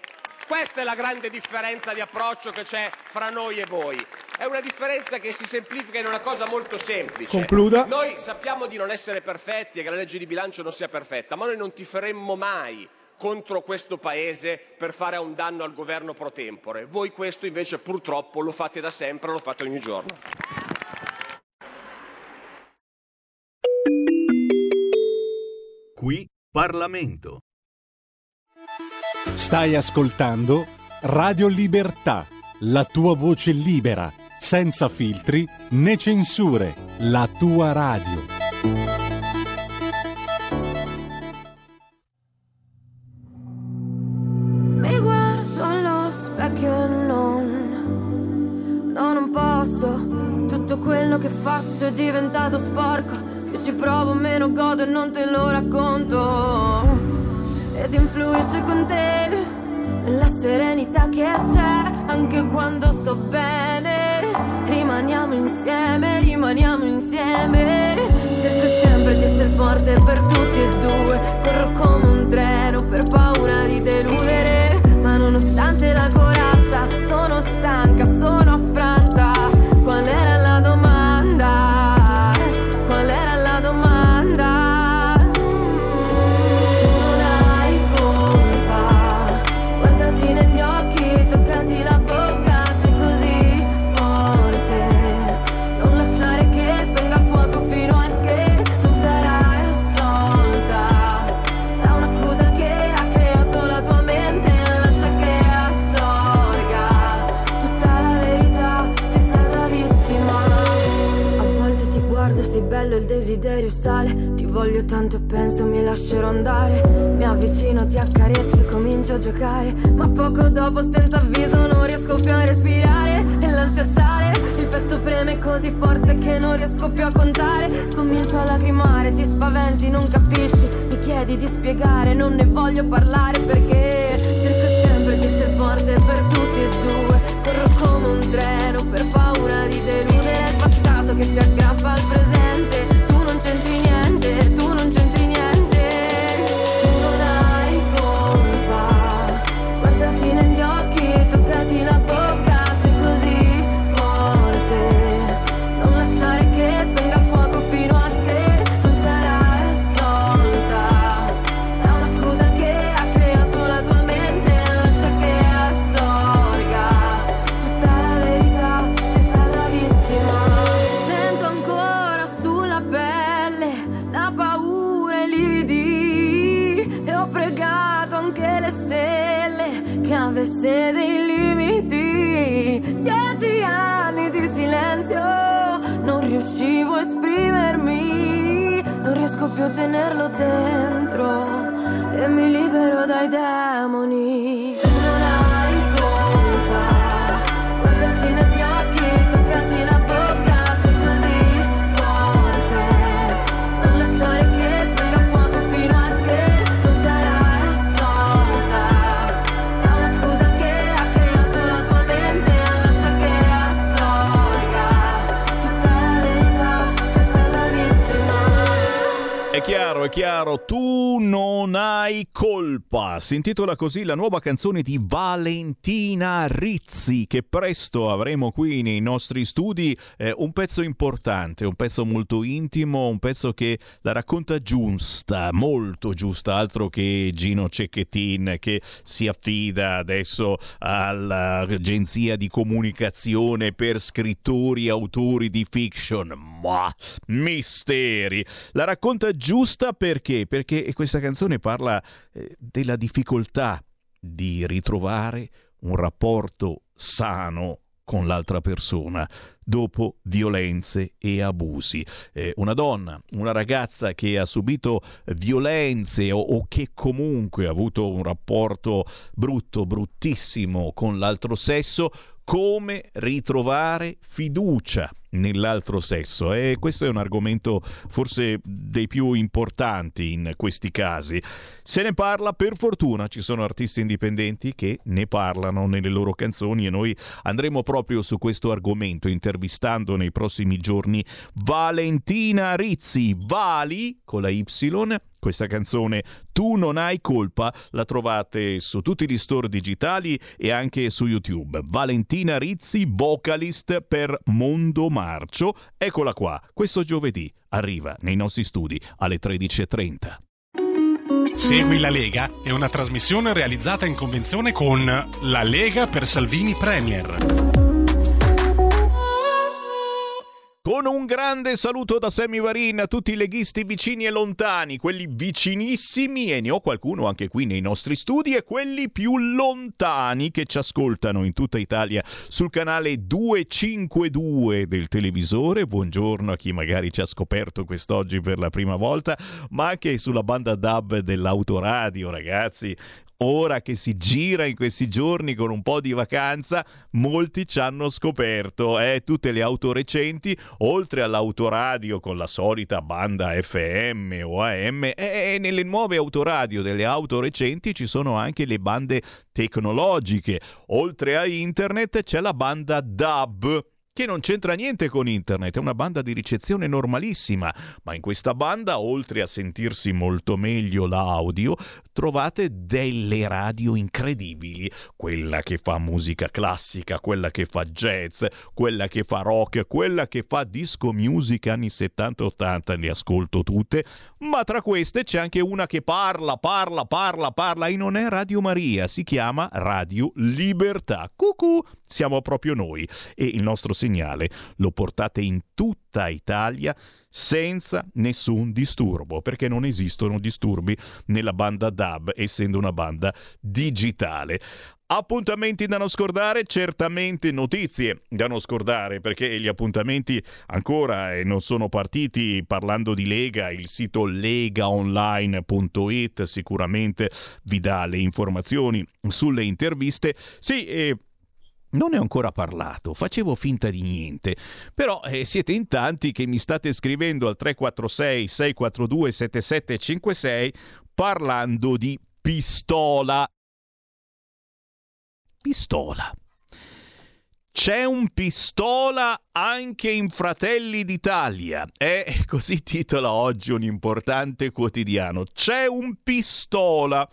Questa è la grande differenza di approccio che c'è fra noi e voi. È una differenza che si semplifica in una cosa molto semplice. Concluda. Noi sappiamo di non essere perfetti e che la legge di bilancio non sia perfetta, ma noi non ti faremmo mai contro questo Paese per fare un danno al governo pro tempore. Voi questo invece purtroppo lo fate da sempre, lo fate ogni giorno. Qui Parlamento. Stai ascoltando Radio Libertà, la tua voce libera, senza filtri né censure, la tua radio. Mi guardo allo specchio e non, no, non posso. Tutto quello che faccio è diventato sporco. Più ci provo, meno godo e non te lo racconto. Ed influisce con te nella serenità che c'è. anche quando sto bene. Rimaniamo insieme, rimaniamo insieme. Cerco sempre di essere forte per tutti e due. Corro come un treno per paura di deludere. Ma nonostante voglio tanto penso mi lascerò andare. Mi avvicino, ti accarezzo comincio a giocare. Ma poco dopo, senza avviso, non riesco più a respirare. E l'ansia sale, il petto preme così forte che non riesco più a contare. Comincio a lacrimare, ti spaventi, non capisci. Mi chiedi di spiegare, non ne voglio parlare perché cerco sempre di essere forte per tutti e due. Corro come un treno per paura di deludere il passato che si aggrappa chiaro, tu non hai colpa. Si intitola così la nuova canzone di Valentina Rizzi, che presto avremo qui nei nostri studi. Eh, un pezzo importante, un pezzo molto intimo, un pezzo che la racconta giusta, molto giusta, altro che Gino Cecchettin che si affida adesso all'agenzia di comunicazione per scrittori e autori di fiction. Ma misteri. La racconta giusta perché? Perché questa canzone parla eh, della difficoltà di ritrovare un rapporto sano con l'altra persona dopo violenze e abusi. Eh, una donna, una ragazza che ha subito violenze o, o che comunque ha avuto un rapporto brutto, bruttissimo con l'altro sesso, come ritrovare fiducia nell'altro sesso e questo è un argomento forse dei più importanti in questi casi. Se ne parla per fortuna, ci sono artisti indipendenti che ne parlano nelle loro canzoni e noi andremo proprio su questo argomento intervistando nei prossimi giorni Valentina Rizzi, Vali con la Y questa canzone Tu non hai colpa la trovate su tutti gli store digitali e anche su YouTube. Valentina Rizzi, vocalist per Mondo Marcio. Eccola qua, questo giovedì arriva nei nostri studi alle 13.30. Segui la Lega è una trasmissione realizzata in convenzione con La Lega per Salvini Premier. Con un grande saluto da Sammy Varin a tutti i leghisti vicini e lontani, quelli vicinissimi, e ne ho qualcuno anche qui nei nostri studi, e quelli più lontani che ci ascoltano in tutta Italia sul canale 252 del televisore. Buongiorno a chi magari ci ha scoperto quest'oggi per la prima volta, ma anche sulla banda DAB dell'autoradio, ragazzi. Ora che si gira in questi giorni con un po' di vacanza, molti ci hanno scoperto, eh, tutte le auto recenti, oltre all'autoradio con la solita banda FM o AM, e nelle nuove autoradio delle auto recenti ci sono anche le bande tecnologiche. Oltre a internet c'è la banda DAB che non c'entra niente con internet, è una banda di ricezione normalissima, ma in questa banda, oltre a sentirsi molto meglio l'audio, trovate delle radio incredibili, quella che fa musica classica, quella che fa jazz, quella che fa rock, quella che fa disco music anni 70-80, le ascolto tutte, ma tra queste c'è anche una che parla, parla, parla, parla e non è Radio Maria, si chiama Radio Libertà. Cucù, siamo proprio noi e il nostro segnale lo portate in tutta Italia senza nessun disturbo, perché non esistono disturbi nella banda DAB, essendo una banda digitale. Appuntamenti da non scordare, certamente notizie da non scordare, perché gli appuntamenti ancora non sono partiti parlando di Lega, il sito legaonline.it sicuramente vi dà le informazioni sulle interviste. Sì, e non ne ho ancora parlato, facevo finta di niente, però eh, siete in tanti che mi state scrivendo al 346 642 7756 parlando di pistola. Pistola. C'è un pistola anche in Fratelli d'Italia. E così titola oggi un importante quotidiano. C'è un pistola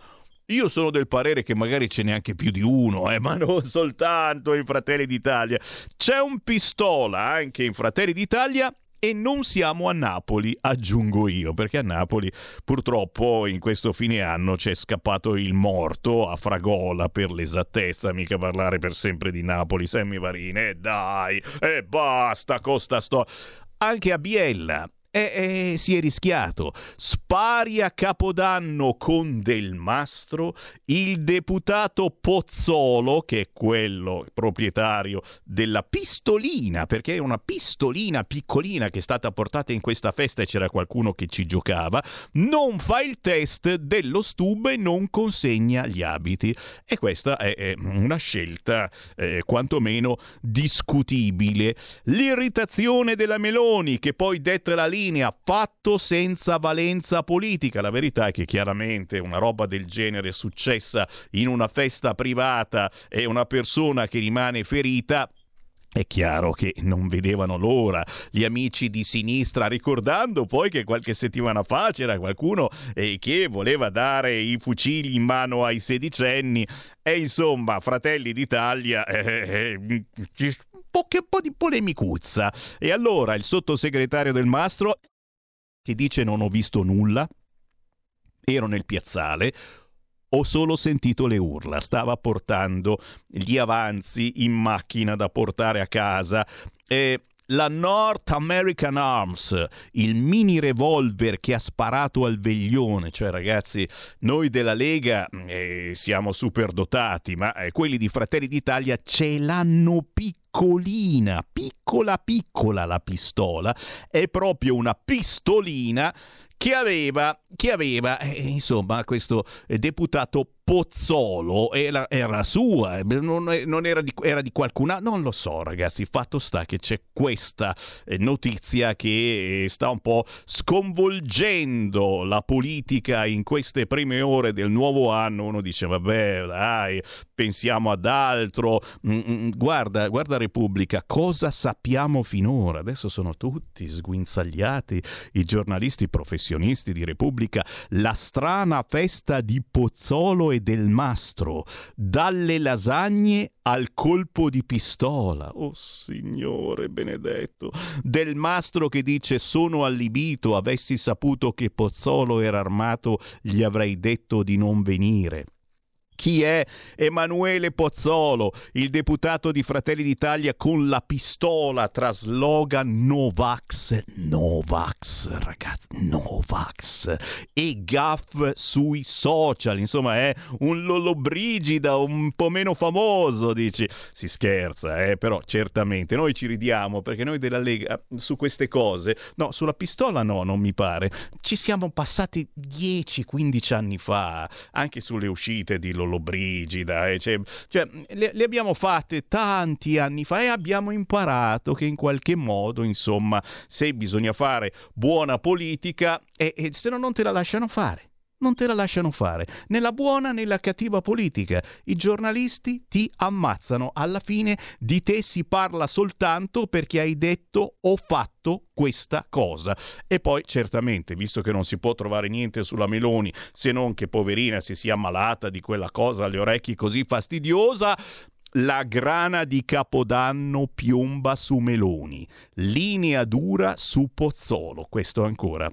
io sono del parere che magari ce n'è anche più di uno, eh, ma non soltanto in Fratelli d'Italia. C'è un pistola anche in Fratelli d'Italia e non siamo a Napoli, aggiungo io, perché a Napoli purtroppo in questo fine anno c'è scappato il morto a Fragola per l'esattezza, mica parlare per sempre di Napoli, Sammy Varine, eh, dai, e eh, basta costa sto... Anche a Biella e, e, si è rischiato. Spari a Capodanno con Del Mastro, il deputato Pozzolo, che è quello proprietario della pistolina, perché è una pistolina piccolina che è stata portata in questa festa e c'era qualcuno che ci giocava, non fa il test dello stub e non consegna gli abiti. E questa è, è una scelta eh, quantomeno discutibile. L'irritazione della Meloni, che poi detta la linea linea fatto senza valenza politica. La verità è che chiaramente una roba del genere successa in una festa privata e una persona che rimane ferita è chiaro che non vedevano l'ora gli amici di sinistra, ricordando poi che qualche settimana fa c'era qualcuno eh, che voleva dare i fucili in mano ai sedicenni e insomma, Fratelli d'Italia, eh, eh, eh po', che po' di polemicuzza. E allora il sottosegretario del Mastro che dice non ho visto nulla, ero nel piazzale, ho solo sentito le urla, stava portando gli avanzi in macchina da portare a casa e la North American Arms, il mini revolver che ha sparato al veglione, cioè ragazzi, noi della Lega eh, siamo super dotati, ma eh, quelli di Fratelli d'Italia ce l'hanno piccolina, piccola piccola la pistola, è proprio una pistolina che aveva, che aveva eh, insomma, questo deputato Pozzolo era, era sua, eh, non, non era, di, era, di, qualcun altro, non lo so ragazzi, fatto sta che c'è questa eh, notizia che sta un po' sconvolgendo la politica in queste prime ore del nuovo anno, uno dice vabbè dai, pensiamo ad altro, mm, mm, guarda, guarda Repubblica, cosa sappiamo finora? Adesso sono tutti sguinzagliati i giornalisti professionisti di Repubblica, la strana festa di Pozzolo e del mastro, dalle lasagne al colpo di pistola. Oh Signore benedetto, del mastro che dice sono allibito, avessi saputo che Pozzolo era armato, gli avrei detto di non venire chi è Emanuele Pozzolo, il deputato di Fratelli d'Italia con la pistola tra slogan Novax, Novax, ragazzi, Novax e gaff sui social, insomma è un Lollobrigida un po' meno famoso, dici. Si scherza, eh, però certamente noi ci ridiamo perché noi della Lega su queste cose, no, sulla pistola no, non mi pare, ci siamo passati 10-15 anni fa, anche sulle uscite di Lollobrigida Lollobrigida, eh, cioè, cioè, le, le, abbiamo fatte tanti anni fa e abbiamo imparato che in qualche modo, insomma, se bisogna fare buona politica, e, e se no non te la lasciano fare non te la lasciano fare, né la buona né la cattiva politica. I giornalisti ti ammazzano. Alla fine di te si parla soltanto perché hai detto o fatto questa cosa. E poi certamente, visto che non si può trovare niente sulla Meloni, se non che poverina si sia ammalata di quella cosa alle orecchie così fastidiosa, la grana di Capodanno piomba su Meloni, linea dura su Pozzolo, questo ancora.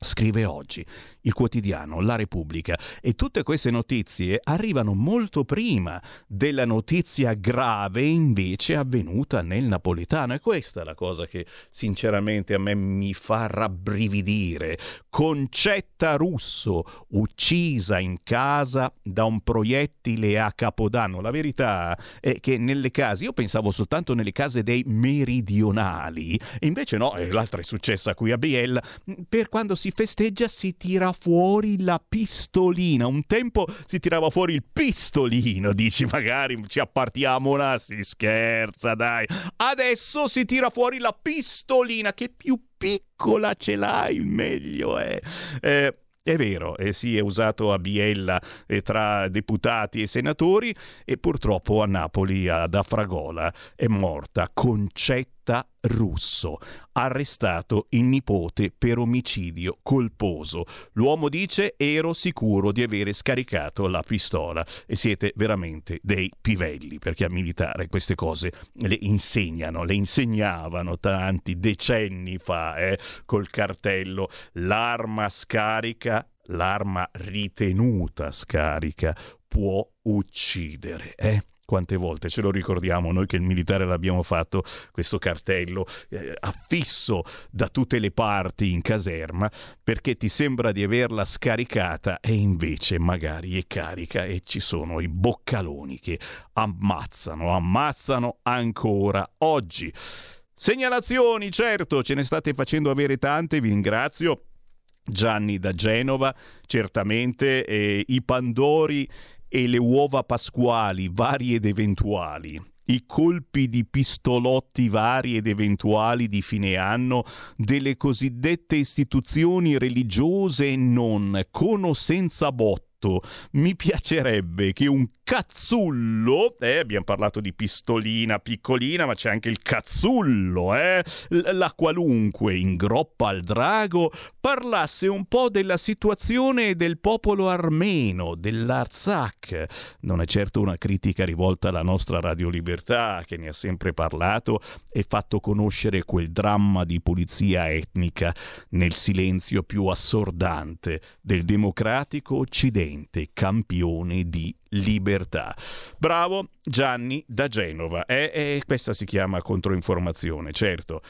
Scrive oggi il quotidiano La Repubblica e tutte queste notizie arrivano molto prima della notizia grave invece avvenuta nel napoletano e questa è la cosa che sinceramente a me mi fa rabbrividire. Concetta Russo uccisa in casa da un proiettile a Capodanno. La verità è che nelle case, io pensavo soltanto nelle case dei meridionali, invece no, l'altra è successa qui a Biella, per quando si festeggia si tira fuori la pistolina. Un tempo si tirava fuori il pistolino, dici magari ci appartiamo una, si scherza dai. Adesso si tira fuori la pistolina, che più piccola ce l'hai, meglio è. Eh, è vero, eh sì, è usato a Biella eh, tra deputati e senatori e purtroppo a Napoli, ad Afragola, è morta Concetta Russo, arrestato il nipote per omicidio colposo. L'uomo dice ero sicuro di avere scaricato la pistola e siete veramente dei pivelli perché a militare queste cose le insegnano, le insegnavano tanti decenni fa eh, col cartello l'arma scarica, l'arma ritenuta scarica può uccidere. Eh? Quante volte ce lo ricordiamo noi che il militare l'abbiamo fatto questo cartello eh, affisso da tutte le parti in caserma perché ti sembra di averla scaricata e invece magari è carica e ci sono i boccaloni che ammazzano, ammazzano ancora oggi. Segnalazioni, certo, ce ne state facendo avere tante, vi ringrazio. Gianni da Genova, certamente, eh, i Pandori e le uova pasquali varie ed eventuali, i colpi di pistolotti vari ed eventuali di fine anno delle cosiddette istituzioni religiose e non, con o senza botto, mi piacerebbe che un cazzullo, eh, abbiamo parlato di pistolina piccolina, ma c'è anche il cazzullo, eh, la qualunque in groppa al drago, parlasse un po' della situazione del popolo armeno, dell'Arzak. Non è certo una critica rivolta alla nostra Radio Libertà, che ne ha sempre parlato e fatto conoscere quel dramma di pulizia etnica nel silenzio più assordante del democratico Occidente, campione di libertà. Bravo Gianni da Genova. E, e questa si chiama controinformazione, certo.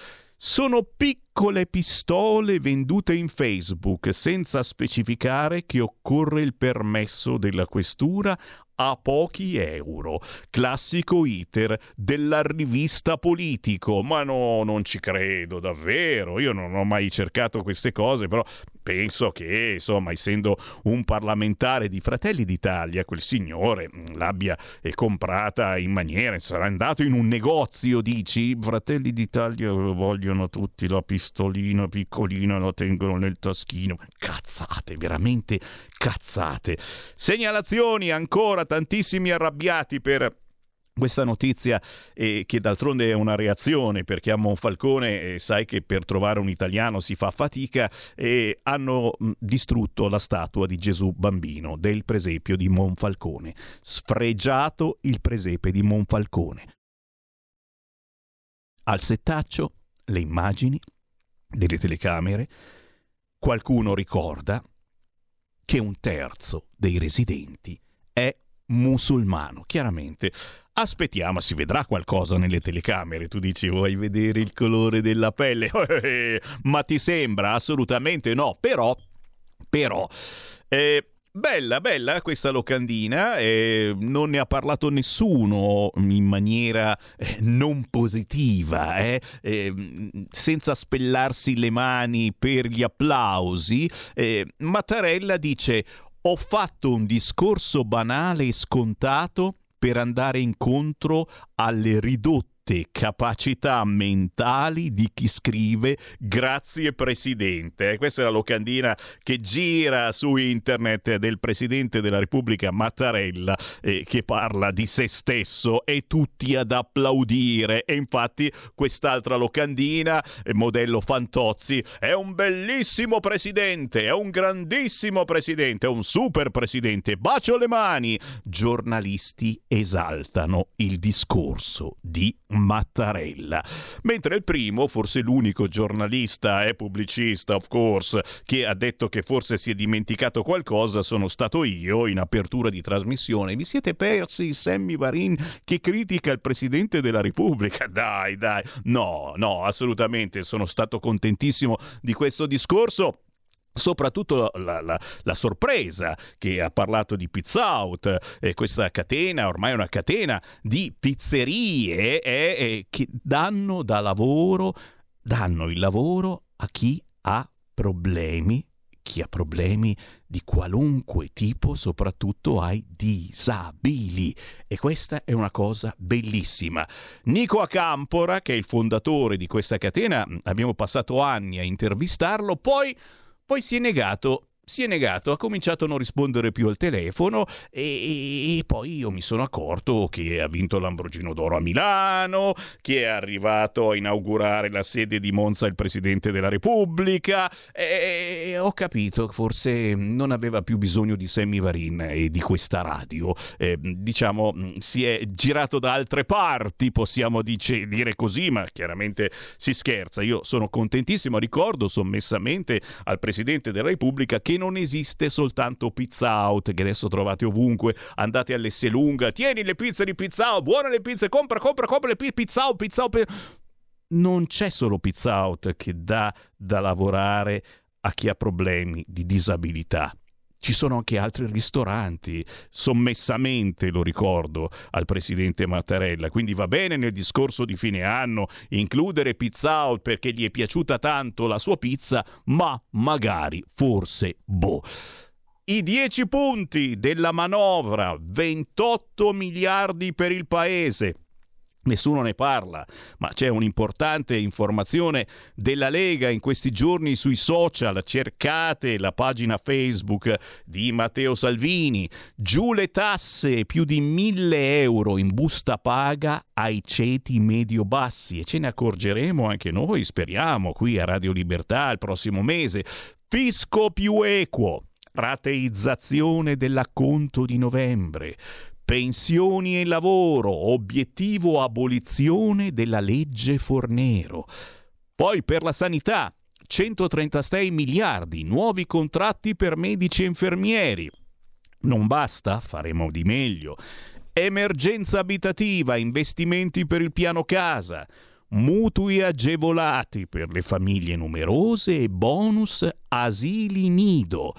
Sono piccole pistole vendute in Facebook senza specificare che occorre il permesso della questura a pochi euro. Classico iter della rivista Politico. Ma no, non ci credo davvero. Io non ho mai cercato queste cose, però penso che, insomma, essendo un parlamentare di Fratelli d'Italia, quel signore mm, l'abbia eh, comprata in maniera, sarà andato in un negozio, dici, Fratelli d'Italia vogliono tutti la pistolina piccolina, la tengono nel taschino. Cazzate, veramente cazzate. Segnalazioni ancora, tantissimi arrabbiati per questa notizia eh, che d'altronde è una reazione perché a Monfalcone eh, sai che per trovare un italiano si fa fatica e hanno distrutto la statua di Gesù bambino del presepio di Monfalcone sfregiato il presepe di Monfalcone al settaccio le immagini delle telecamere qualcuno ricorda che un terzo dei residenti è musulmano, chiaramente. Aspettiamo, si vedrà qualcosa nelle telecamere. Tu dici vuoi vedere il colore della pelle? Ma ti sembra? Assolutamente no. Però, però, eh, Bella, bella questa locandina, eh, non ne ha parlato nessuno in maniera eh, non positiva, eh, ehm, senza spellarsi le mani per gli applausi. Eh, Mattarella dice ho fatto un discorso banale e scontato per andare incontro alle ridotte capacità mentali di chi scrive grazie presidente. Questa è la locandina che gira su internet del presidente della Repubblica Mattarella eh, che parla di se stesso e tutti ad applaudire. E infatti quest'altra locandina, eh, modello Fantozzi, è un bellissimo presidente, è un grandissimo presidente, è un super presidente. Bacio le mani. Giornalisti esaltano il discorso di Mattarella. Mentre il primo, forse l'unico giornalista e pubblicista, of course, che ha detto che forse si è dimenticato qualcosa, sono stato io in apertura di trasmissione. Vi siete persi Sammy Varin che critica il Presidente della Repubblica? Dai, dai. No, no, assolutamente. Sono stato contentissimo di questo discorso soprattutto la, la, la, sorpresa che ha parlato di Pizza Out, eh, questa catena, ormai una catena di pizzerie eh, eh, che danno da lavoro, danno il lavoro a chi ha problemi, chi ha problemi di qualunque tipo, soprattutto ai disabili. E questa è una cosa bellissima. Nico Acampora, che è il fondatore di questa catena, abbiamo passato anni a intervistarlo, poi poi si è negato si è negato, ha cominciato a non rispondere più al telefono e, e, poi io mi sono accorto che ha vinto l'Ambrogino d'Oro a Milano, che è arrivato a inaugurare la sede di Monza il Presidente della Repubblica e, e ho capito, forse non aveva più bisogno di Sammy Varin e di questa radio. Eh, diciamo, si è girato da altre parti, possiamo dice, dire così, ma chiaramente si scherza. Io sono contentissimo, ricordo sommessamente al Presidente della Repubblica che non esiste soltanto Pizza Out, che adesso trovate ovunque. Andate all'Esselunga, tieni le pizze di Pizza Out, buone le pizze, compra, compra, compra le pizze, Pizza Out, Pizza Out. Non c'è solo Pizza Out che dà da lavorare a chi ha problemi di disabilità. Ci sono anche altri ristoranti, sommessamente lo ricordo al presidente Mattarella, quindi va bene nel discorso di fine anno includere Pizza Out perché gli è piaciuta tanto la sua pizza, ma magari, forse, boh. I 10 punti della manovra, 28 miliardi per il paese, Nessuno ne parla, ma c'è un'importante informazione della Lega in questi giorni sui social. Cercate la pagina Facebook di Matteo Salvini. Giù le tasse, più di mille euro in busta paga ai ceti medio-bassi e ce ne accorgeremo anche noi, speriamo, qui a Radio Libertà il prossimo mese. Fisco più equo, rateizzazione dell'acconto di novembre pensioni e lavoro, obiettivo abolizione della legge Fornero. Poi per la sanità, 136 miliardi, nuovi contratti per medici e infermieri. Non basta, faremo di meglio. Emergenza abitativa, investimenti per il piano casa, mutui agevolati per le famiglie numerose e bonus asili nido.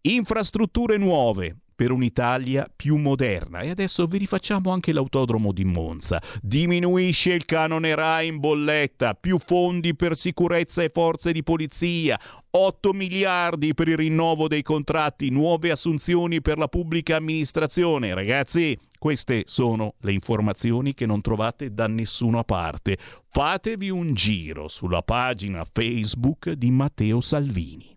Infrastrutture nuove, per un'Italia più moderna. E adesso vi rifacciamo anche l'autodromo di Monza. Diminuisce il canone RAI in bolletta, più fondi per sicurezza e forze di polizia, 8 miliardi per il rinnovo dei contratti, nuove assunzioni per la pubblica amministrazione. Ragazzi, queste sono le informazioni che non trovate da nessuna parte. Fatevi un giro sulla pagina Facebook di Matteo Salvini.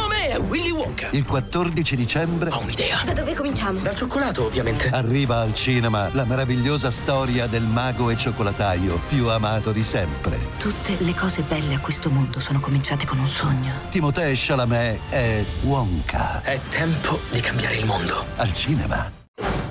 è Willy Wonka. Il 14 dicembre Ho un'idea. Da dove cominciamo? Dal cioccolato, ovviamente. arriva al cinema la meravigliosa storia del mago e cioccolataio più amato di sempre. Tutte le cose belle a questo mondo sono cominciate con un sogno. Timothée Chalamet è Wonka. È tempo di cambiare il mondo. Al cinema.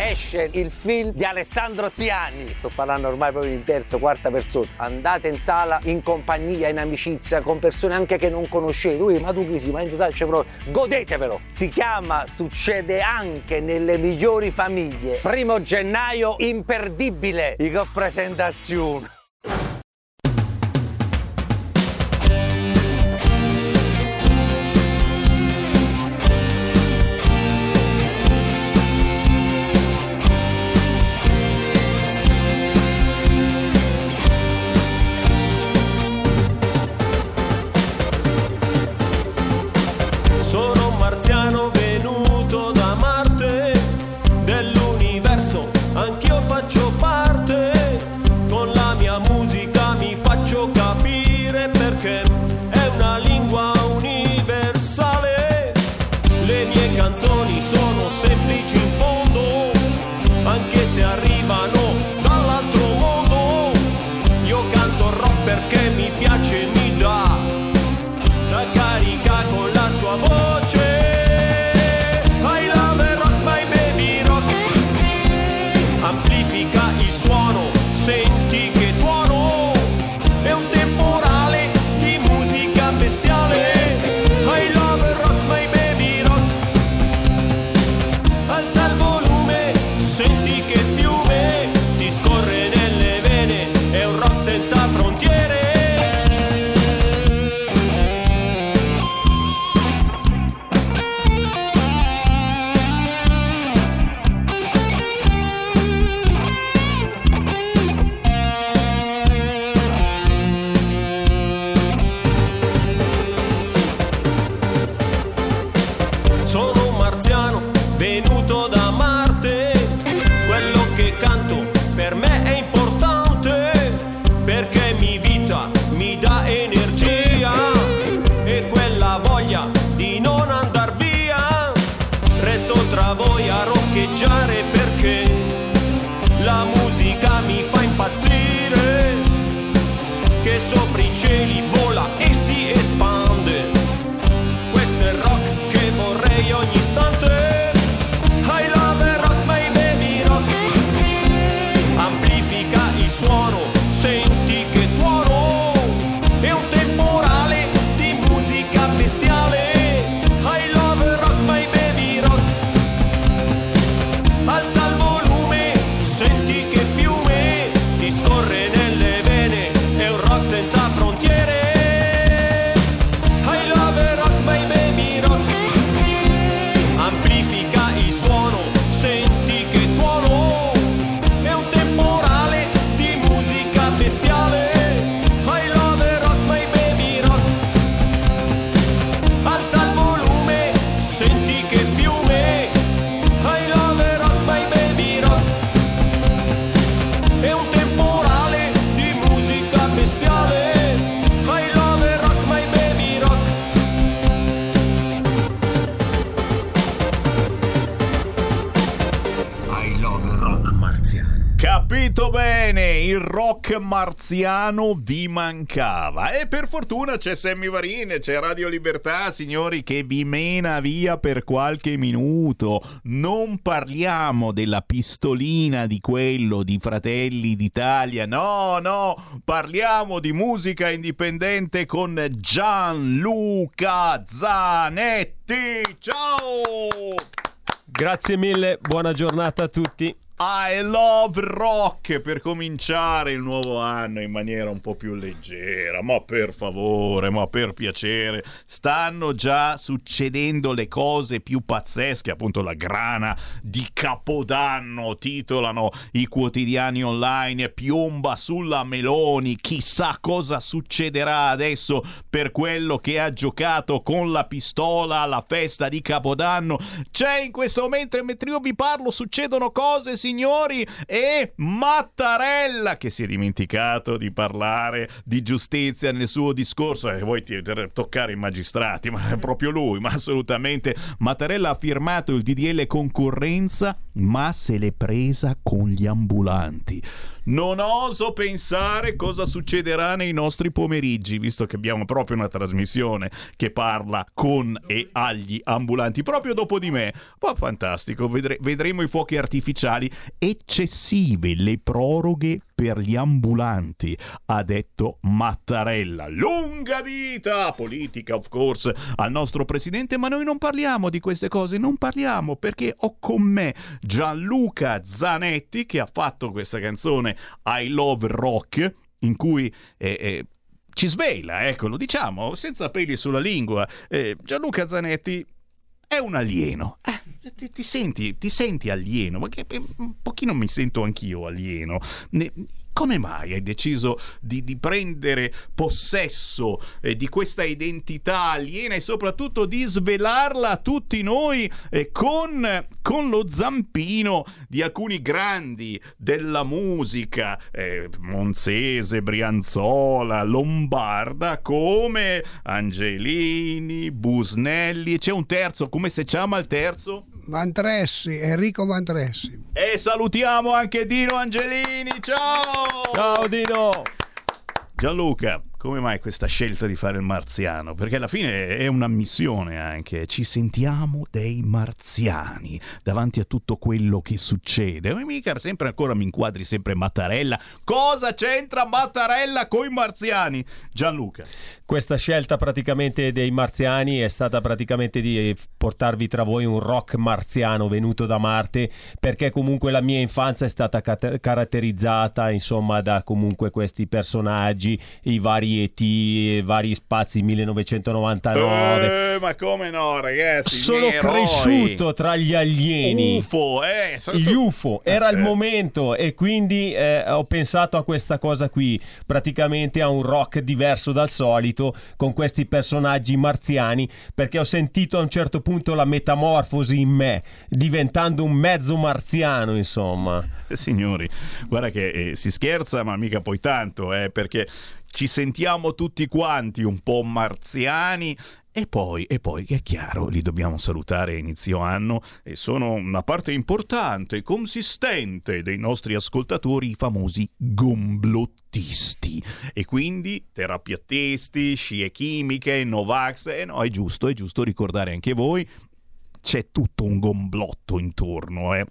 Esce il film di Alessandro Siani. Sto parlando ormai proprio in terza, quarta persona. Andate in sala in compagnia, in amicizia, con persone anche che non conoscete. Ui, ma tu chi sei? Ma in sala c'è proprio. Godetevelo! Si chiama Succede anche nelle migliori famiglie. Primo gennaio, imperdibile. Che presentazione! Marziano vi mancava e per fortuna c'è Sammy Varin, c'è Radio Libertà, signori, che vi mena via per qualche minuto. Non parliamo della pistolina di quello di Fratelli d'Italia, no, no, parliamo di musica indipendente con Gianluca Zanetti. Ciao! Grazie mille, buona giornata a tutti. I love rock per cominciare il nuovo anno in maniera un po' più leggera. Ma per favore, ma per piacere, stanno già succedendo le cose più pazzesche. Appunto, la grana di Capodanno titolano i quotidiani online. Piomba sulla Meloni. Chissà cosa succederà adesso per quello che ha giocato con la pistola alla festa di Capodanno. C'è in questo momento, mentre io vi parlo, succedono cose signori, e Mattarella che si è dimenticato di parlare di giustizia nel suo discorso. E voi ti- toccare i magistrati, ma è proprio lui, ma assolutamente. Mattarella ha firmato il DDL concorrenza, ma se l'è presa con gli ambulanti. Non oso pensare cosa succederà nei nostri pomeriggi, visto che abbiamo proprio una trasmissione che parla con e agli ambulanti, proprio dopo di me. Ma fantastico, vedre- vedremo i fuochi artificiali. Eccessive le proroghe per gli ambulanti, ha detto Mattarella. Lunga vita politica, of course, al nostro presidente, ma noi non parliamo di queste cose, non parliamo perché ho con me Gianluca Zanetti che ha fatto questa canzone I Love Rock in cui eh, eh, ci svela, ecco, lo diciamo, senza peli sulla lingua. Eh, Gianluca Zanetti è un alieno. Eh, ti, ti senti, ti senti alieno? Che, eh, un pochino mi sento anch'io alieno. Ne- come mai hai deciso di, di prendere possesso eh, di questa identità aliena e soprattutto di svelarla a tutti noi eh, con, con lo zampino di alcuni grandi della musica, eh, Monzese, Brianzola, Lombarda, come Angelini, Busnelli, e c'è un terzo, come si chiama il terzo? Mantressi, Enrico Mantressi. E salutiamo anche Dino Angelini, ciao! Ciao Dino! Gianluca, come mai questa scelta di fare il marziano? Perché alla fine è una missione anche, ci sentiamo dei marziani davanti a tutto quello che succede. Ma mica sempre ancora mi inquadri sempre Mattarella. Cosa c'entra Mattarella con i marziani? Gianluca. Questa scelta praticamente dei marziani è stata praticamente di portarvi tra voi un rock marziano venuto da Marte, perché comunque la mia infanzia è stata cat- caratterizzata insomma da comunque questi personaggi, i vari ET, i vari spazi 1999. Eh, ma come no, ragazzi? Sono cresciuto tra gli alieni. UFO, eh, sono- Gli UFO, Ah, era il certo. momento e quindi eh, ho pensato a questa cosa qui, praticamente a un rock diverso dal solito, con questi personaggi marziani, perché ho sentito a un certo punto la metamorfosi in me, diventando un mezzo marziano, insomma. Eh, Signori, guarda che eh, si scherza, ma mica poi tanto, eh, perché ci sentiamo tutti quanti un po' marziani. E poi, e poi, che è chiaro, li dobbiamo salutare a inizio anno e sono una parte importante e consistente dei nostri ascoltatori, i famosi gomblottisti. E quindi terapiattisti, scie chimiche, Novax, e no, è giusto, è giusto ricordare anche voi, c'è tutto un gomblotto intorno, eh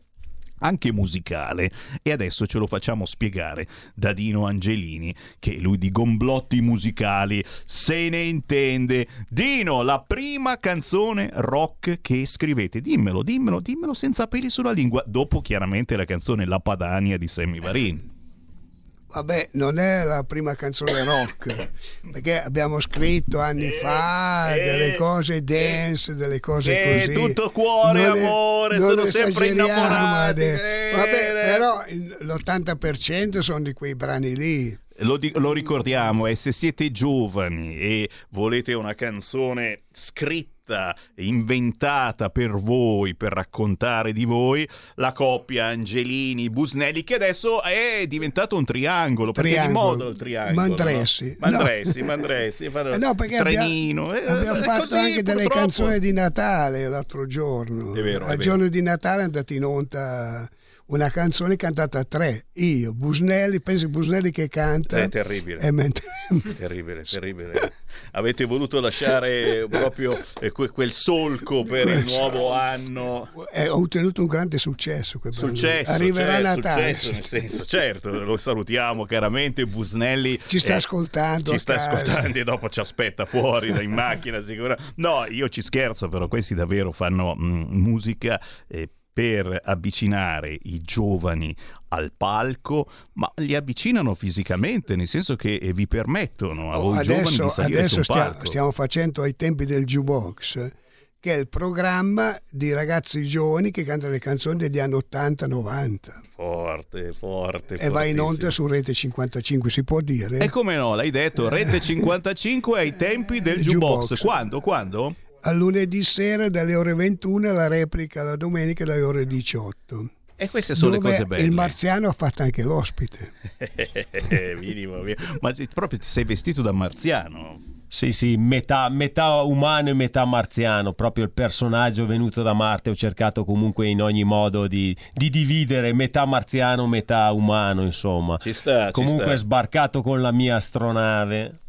anche musicale. E adesso ce lo facciamo spiegare da Dino Angelini che lui di gomblotti musicali. Se ne intende. Dino la prima canzone rock che scrivete. Dimmelo dimmelo dimmelo senza peli sulla lingua. Dopo chiaramente la canzone La Padania di Sammy Varin Vabbè, non è la prima canzone rock, perché abbiamo scritto anni fa eh, delle cose dance, delle cose eh, così. tutto cuore, Non amore, non sono sempre innamorati, ade- eh, Vabbè, eh. però il- l'80% sono di quei brani lì. Lo, di- lo ricordiamo e se siete giovani e volete una canzone scritta, inventata per voi, per raccontare di voi, la coppia Angelini-Busnelli che adesso è diventato un triangolo, perché è di moda il triangolo. Mandressi. no? Mandressi, No. Mandressi, fanno Eh no, perché trenino. eh, abbiamo eh, fatto così, anche delle purtroppo. canzoni di Natale l'altro giorno. È vero, è vero. giorno di Natale è andato in onda una canzone cantata a tre. Io, Busnelli, pensi Busnelli che canta. È terribile. E mentre- Terribile, terribile. Avete voluto lasciare proprio eh, que- quel solco per il nuovo anno. Ho ottenuto un grande successo. Successo, Arriverà cioè, Natale. successo, nel senso, certo, lo salutiamo chiaramente. Busnelli Ci sta eh, ascoltando Ci sta casa. ascoltando e dopo ci aspetta fuori in macchina sicura. No, io ci scherzo, però questi davvero fanno mm, musica eh, per avvicinare i giovani al palco, ma li avvicinano fisicamente, nel senso che eh, vi permettono a Oh, voi giovani adesso di salire adesso sul stia- palco. stiamo facendo ai tempi del jukebox, che è il programma di ragazzi giovani che cantano le canzoni degli anni 80-90 Forte, forte, e va in onda su Rete 55, si può dire? E come no, l'hai detto, Rete 55 ai tempi del jukebox. Quando? Quando? A lunedì sera dalle ore 21 la replica la domenica dalle ore 18. E queste sono le cose belle. Il marziano ha fatto anche l'ospite. Minimo, minimo. Ma proprio ti sei vestito da marziano. Sì, sì, metà, metà umano e metà marziano, proprio il personaggio venuto da Marte. Ho cercato comunque in ogni modo di, di dividere metà marziano, metà umano, insomma. Ci sta, ci comunque sta. sbarcato con la mia astronave.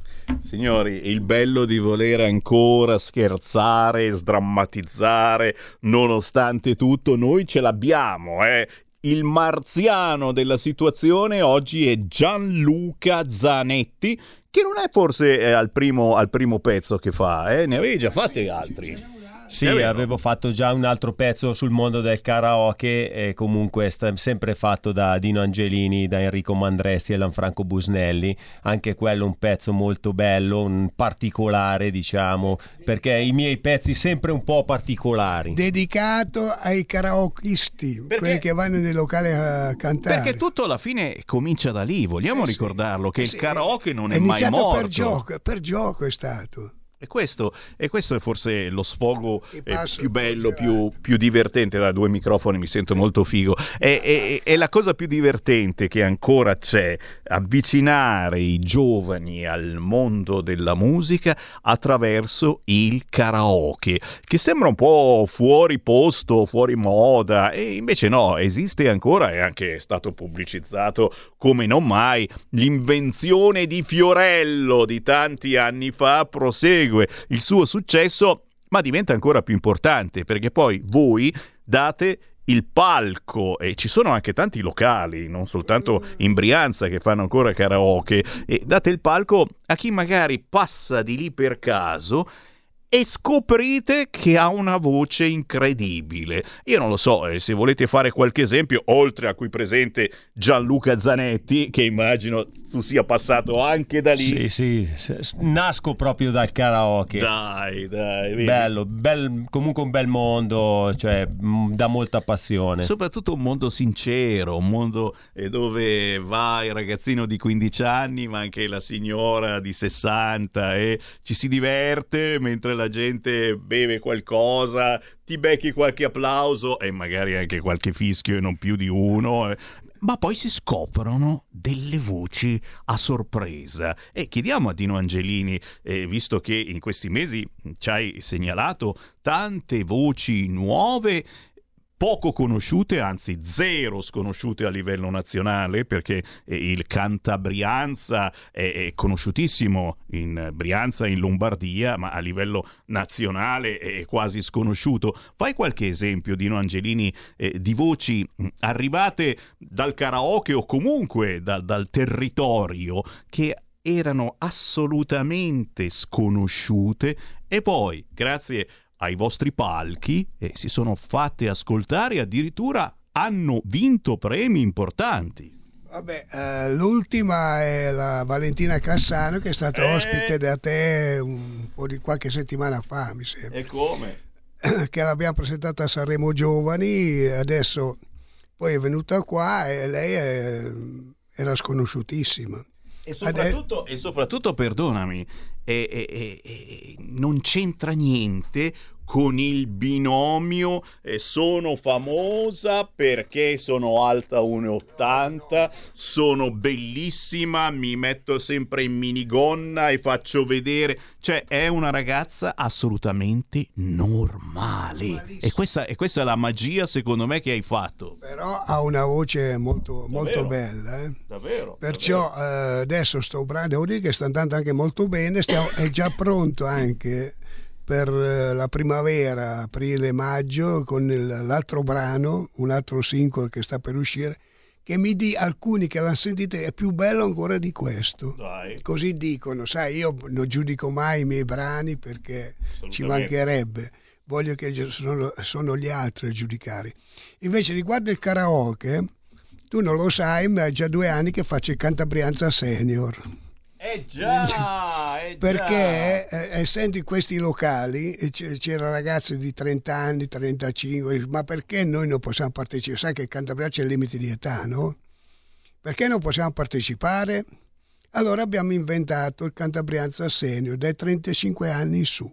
Signori, il bello di voler ancora scherzare, sdrammatizzare, nonostante tutto, noi ce l'abbiamo, eh. Il marziano della situazione oggi è Gianluca Zanetti, che non è forse eh, al, primo, al primo pezzo che fa, eh? ne avevi già fatti altri. Sì, vero. avevo fatto già un altro pezzo sul mondo del karaoke e comunque sempre fatto da Dino Angelini, da Enrico Mandressi e Lanfranco Busnelli, anche quello un pezzo molto bello, un particolare diciamo, perché i miei pezzi sempre un po' particolari. Dedicato ai karaokisti, quelli che vanno nei locali a cantare. Perché tutto alla fine comincia da lì, vogliamo ricordarlo, che il karaoke non è, è mai iniziato morto. per gioco, per gioco è stato. E questo, e questo è forse lo sfogo eh, passo più bello, più, più divertente. Da due microfoni mi sento molto figo. È, è- è la cosa più divertente che ancora c'è, avvicinare i giovani al mondo della musica attraverso il karaoke, che sembra un po' fuori posto, fuori moda, e invece no, esiste ancora, è anche stato pubblicizzato come non mai. L'invenzione di Fiorello di tanti anni fa prosegue il suo successo, ma diventa ancora più importante perché poi voi date il palco e ci sono anche tanti locali, non soltanto in Brianza che fanno ancora karaoke, e date il palco a chi magari passa di lì per caso e scoprite che ha una voce incredibile. Io non lo so, eh, se volete fare qualche esempio, oltre a qui presente Gianluca Zanetti, che immagino tu sia passato anche da lì. Sì, sì, nasco proprio dal karaoke. Dai, dai, vedi? Bello, bel- comunque un bel mondo, cioè dà molta passione. Soprattutto un mondo sincero, un mondo eh, dove va il ragazzino di 15 anni, ma anche la signora di 60 e ci si diverte mentre la gente beve qualcosa, ti becchi qualche applauso e magari anche qualche fischio e non più di uno. eh. Ma poi si scoprono delle voci a sorpresa. E chiediamo a Dino Angelini, eh, visto che in questi mesi ci hai segnalato tante voci nuove poco conosciute, anzi zero sconosciute a livello nazionale, perché eh, il Cantabrianza è, conosciutissimo in Brianza, in Lombardia, ma a livello nazionale è quasi sconosciuto. Fai qualche esempio, Dino Angelini, eh, di voci mh, arrivate dal karaoke o comunque da- dal territorio che erano assolutamente sconosciute e poi, grazie ai vostri palchi, eh, si sono fatte ascoltare e addirittura hanno vinto premi importanti. Vabbè, eh, l'ultima è la Valentina Cassano che è stata Eh. ospite da te un po' di qualche settimana fa, mi sembra. E come? che l'abbiamo presentata a Sanremo Giovani, adesso poi è venuta qua e lei è- era sconosciutissima. E soprattutto, e soprattutto, perdonami, eh, eh, non c'entra niente con il binomio e sono famosa perché sono alta 1,80, sono bellissima, mi metto sempre in minigonna e faccio vedere, cioè è una ragazza assolutamente normale. E questa, e questa è la magia secondo me che hai fatto. Però ha una voce molto, molto Davvero? bella. eh. Davvero? Perciò eh, adesso sto brano, devo dire che sta andando anche molto bene, stiamo- è già pronto anche per eh, la primavera, aprile, maggio, con l'altro brano, un altro singolo che sta per uscire, che mi di alcuni che l'hanno sentito è più bello ancora di questo. Dai. Così dicono, sai, io non giudico mai i miei brani perché ci mancherebbe, voglio che sono, sono gli altri a giudicare. Invece riguardo il karaoke, tu non lo sai, ma è già due anni che faccio il Cantabrianza Senior. Eh già, eh. Perché eh, essendo in questi locali e c- c'erano ragazzi di 30 anni, 35, ma perché noi non possiamo partecipare? Sai che il Cantabria c'è il limite di età, no? Perché non possiamo partecipare? Allora abbiamo inventato il Cantabrianza Senior dai 35 anni in su.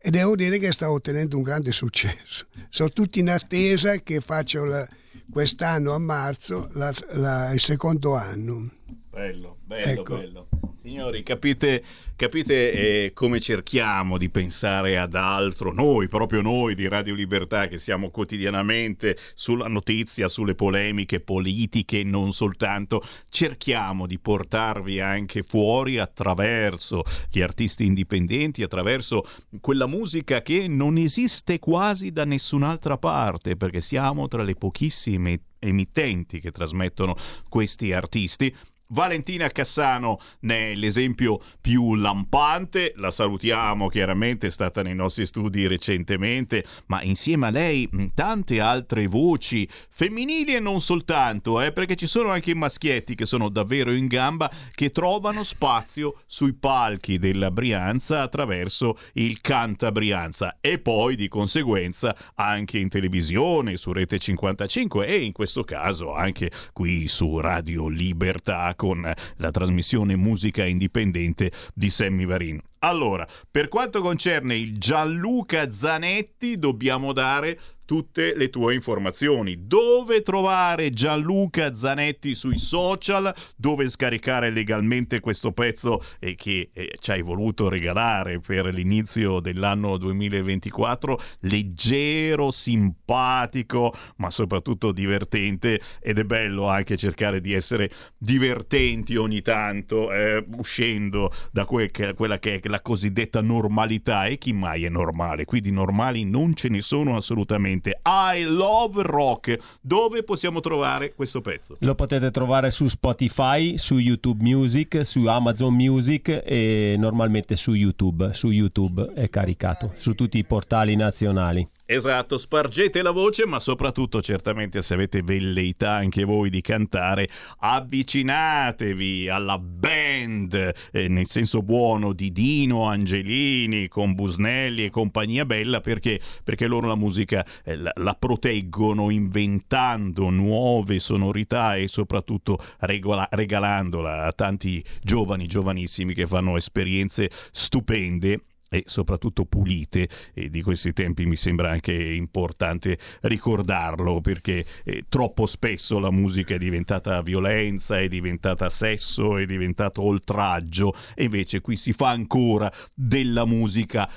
E devo dire che sta ottenendo un grande successo. Sono tutti in attesa che faccio la- quest'anno a marzo la- la- il secondo anno. Bello, bello, Ecco. bello. Signori, capite, capite eh, come cerchiamo di pensare ad altro? Noi, proprio noi di Radio Libertà, che siamo quotidianamente sulla notizia, sulle polemiche politiche, non soltanto, cerchiamo di portarvi anche fuori attraverso gli artisti indipendenti, attraverso quella musica che non esiste quasi da nessun'altra parte, perché siamo tra le pochissime emittenti che trasmettono questi artisti. Valentina Cassano ne è l'esempio più lampante, la salutiamo chiaramente, è stata nei nostri studi recentemente, ma insieme a lei tante altre voci femminili e non soltanto, eh, perché ci sono anche i maschietti che sono davvero in gamba, che trovano spazio sui palchi della Brianza attraverso il Canta Brianza e poi di conseguenza anche in televisione, su Rete 55 e in questo caso anche qui su Radio Libertà con la trasmissione Musica Indipendente di Sammy Varin. Allora, per quanto concerne il Gianluca Zanetti, dobbiamo dare tutte le tue informazioni. Dove trovare Gianluca Zanetti sui social, dove scaricare legalmente questo pezzo e che eh, ci hai voluto regalare per l'inizio dell'anno 2024, leggero, simpatico, ma soprattutto divertente. Ed è bello anche cercare di essere divertenti ogni tanto, eh, uscendo da que- quella che è la cosiddetta normalità. E chi mai è normale, qui di normali non ce ne sono assolutamente. I love rock, dove possiamo trovare questo pezzo? Lo potete trovare su Spotify, su YouTube Music, su Amazon Music e normalmente su YouTube. Su YouTube è caricato, su tutti i portali nazionali. Esatto, spargete la voce, ma soprattutto certamente se avete velleità anche voi di cantare, avvicinatevi alla band, eh, nel senso buono, di Dino Angelini con Busnelli e compagnia bella, perché, perché loro la musica eh, la, la proteggono inventando nuove sonorità e soprattutto regola- regalandola a tanti giovani, giovanissimi che fanno esperienze stupende e soprattutto pulite e di questi tempi mi sembra anche importante ricordarlo perché eh, troppo spesso la musica è diventata violenza, è diventata sesso, è diventato oltraggio e invece qui si fa ancora della musica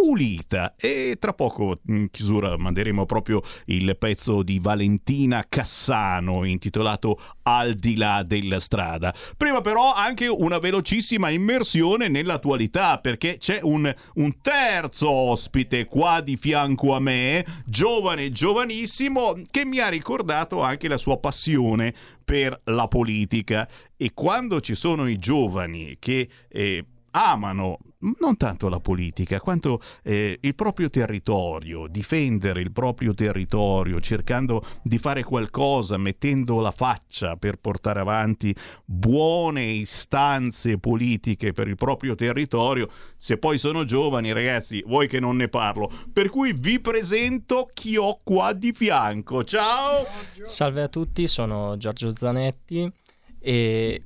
pulita e tra poco in chiusura manderemo proprio il pezzo di Valentina Cassano intitolato Al di là della strada. Prima però anche una velocissima immersione nell'attualità perché c'è un, un terzo ospite qua di fianco a me, giovane, giovanissimo, che mi ha ricordato anche la sua passione per la politica e quando ci sono i giovani che eh, amano non tanto la politica quanto eh, il proprio territorio, difendere il proprio territorio, cercando di fare qualcosa, mettendo la faccia per portare avanti buone istanze politiche per il proprio territorio. Se poi sono giovani, ragazzi, vuoi che non ne parlo. Per cui vi presento chi ho qua di fianco. Ciao! Salve a tutti, sono Giorgio Zanetti e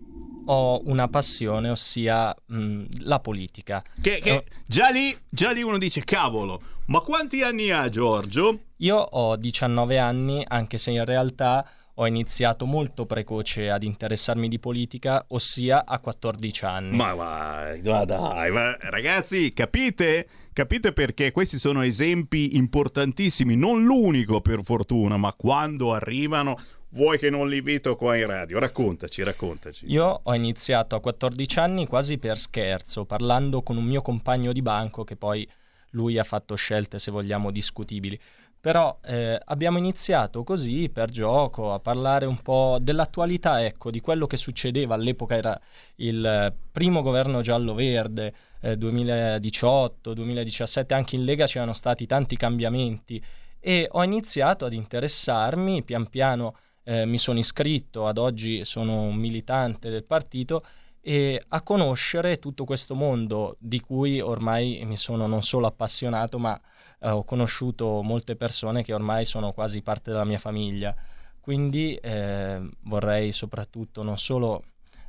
ho una passione, ossia mh, la politica. Che, che già, lì, già lì uno dice, cavolo, ma quanti anni ha Giorgio? Io ho 19 anni, anche se in realtà ho iniziato molto precoce ad interessarmi di politica, ossia a 14 anni. Ma vai, ma dai, ma ragazzi, capite? Capite perché questi sono esempi importantissimi, non l'unico per fortuna, ma quando arrivano vuoi che non li vedo qua in radio? Raccontaci, raccontaci. Io ho iniziato a 14 anni quasi per scherzo, parlando con un mio compagno di banco che poi lui ha fatto scelte, se vogliamo, discutibili. Però eh, abbiamo iniziato così per gioco a parlare un po' dell'attualità, ecco, di quello che succedeva. All'epoca era il primo governo giallo-verde, eh, 2018-2017, anche in Lega c'erano stati tanti cambiamenti e ho iniziato ad interessarmi, pian piano eh, mi sono iscritto, ad oggi sono un militante del partito e a conoscere tutto questo mondo di cui ormai mi sono non solo appassionato, ma eh, ho conosciuto molte persone che ormai sono quasi parte della mia famiglia. Quindi eh, vorrei soprattutto non solo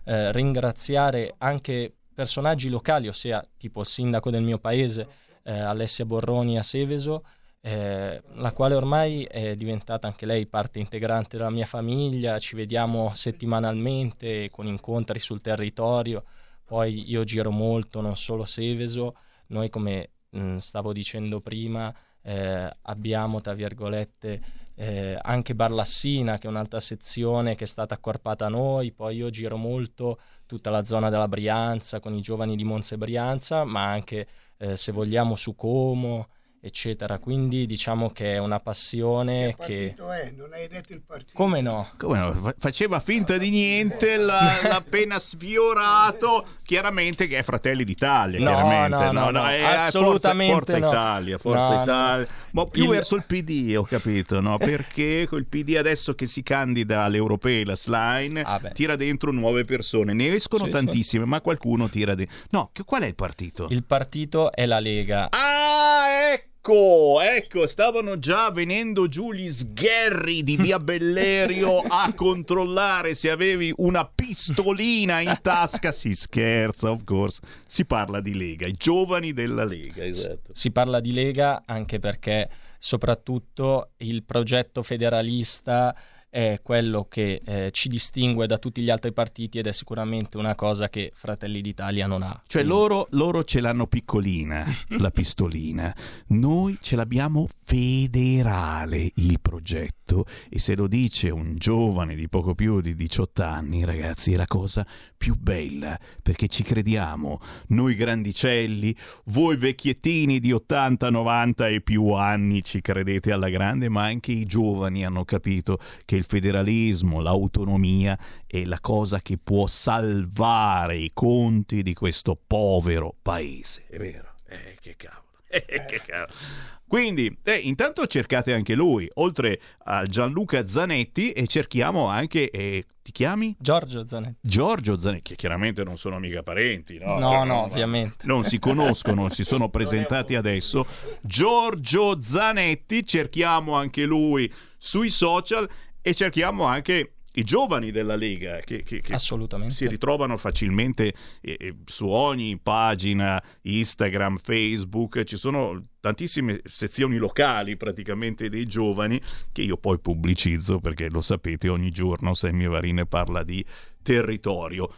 eh, ringraziare anche personaggi locali, ossia tipo il sindaco del mio paese, eh, Alessia Borroni a Seveso, eh, la quale ormai è diventata anche lei parte integrante della mia famiglia, ci vediamo settimanalmente con incontri sul territorio, poi io giro molto, non solo Seveso, noi come mh, stavo dicendo prima eh, abbiamo tra virgolette eh, anche Barlassina che è un'altra sezione che è stata accorpata a noi, poi io giro molto tutta la zona della Brianza con i giovani di Monza e Brianza, ma anche eh, se vogliamo su Como, eccetera. Quindi diciamo che è una passione che... È? Non hai detto il partito? Come no? Come no? Faceva finta di niente, l'ha, l'ha appena sfiorato. Chiaramente che è Fratelli d'Italia, no, chiaramente. No, no, no, è assolutamente Forza, Forza no. Italia, Forza No, Italia. Ma più Il- verso il PD, ho capito, no? Perché col PD adesso che si candida alle europee, la Slime, tira dentro nuove persone. Ne escono Ah, Sì, tantissime, ma qualcuno tira dentro. No, che- qual è il partito? Il partito è la Lega. Ah, ecco, ecco, stavano già venendo giù gli sgherri di via Bellerio a controllare se avevi una pistolina in tasca. Si scherza, of course. Si parla di Lega, i giovani della Lega, esatto. Si parla di Lega anche perché soprattutto il progetto federalista è quello che eh, ci distingue da tutti gli altri partiti ed è sicuramente una cosa che Fratelli d'Italia non ha. Cioè loro, loro ce l'hanno piccolina, la pistolina. Noi ce l'abbiamo federale il progetto e se lo dice un giovane di poco più di 18 anni, ragazzi, è la cosa più bella perché ci crediamo. Noi grandicelli, voi vecchiettini di 80, 90 e più anni ci credete alla grande, ma anche i giovani hanno capito che il federalismo, l'autonomia è la cosa che può salvare i conti di questo povero paese. È vero? Eh, che cavolo. Eh, che cavolo. Quindi, eh, intanto cercate anche lui, oltre a Gianluca Zanetti, e cerchiamo anche. eh, ti chiami? Giorgio Zanetti. Giorgio Zanetti, che chiaramente non sono mica parenti, no? No, Cioè, no, ovviamente. Non si conoscono, si sono presentati adesso. Giorgio Zanetti, cerchiamo anche lui sui social e cerchiamo anche i giovani della Lega che, che- che si ritrovano facilmente eh, su ogni pagina Instagram, Facebook, ci sono tantissime sezioni locali praticamente dei giovani che io poi pubblicizzo perché lo sapete ogni giorno Sammy Varine parla di territorio.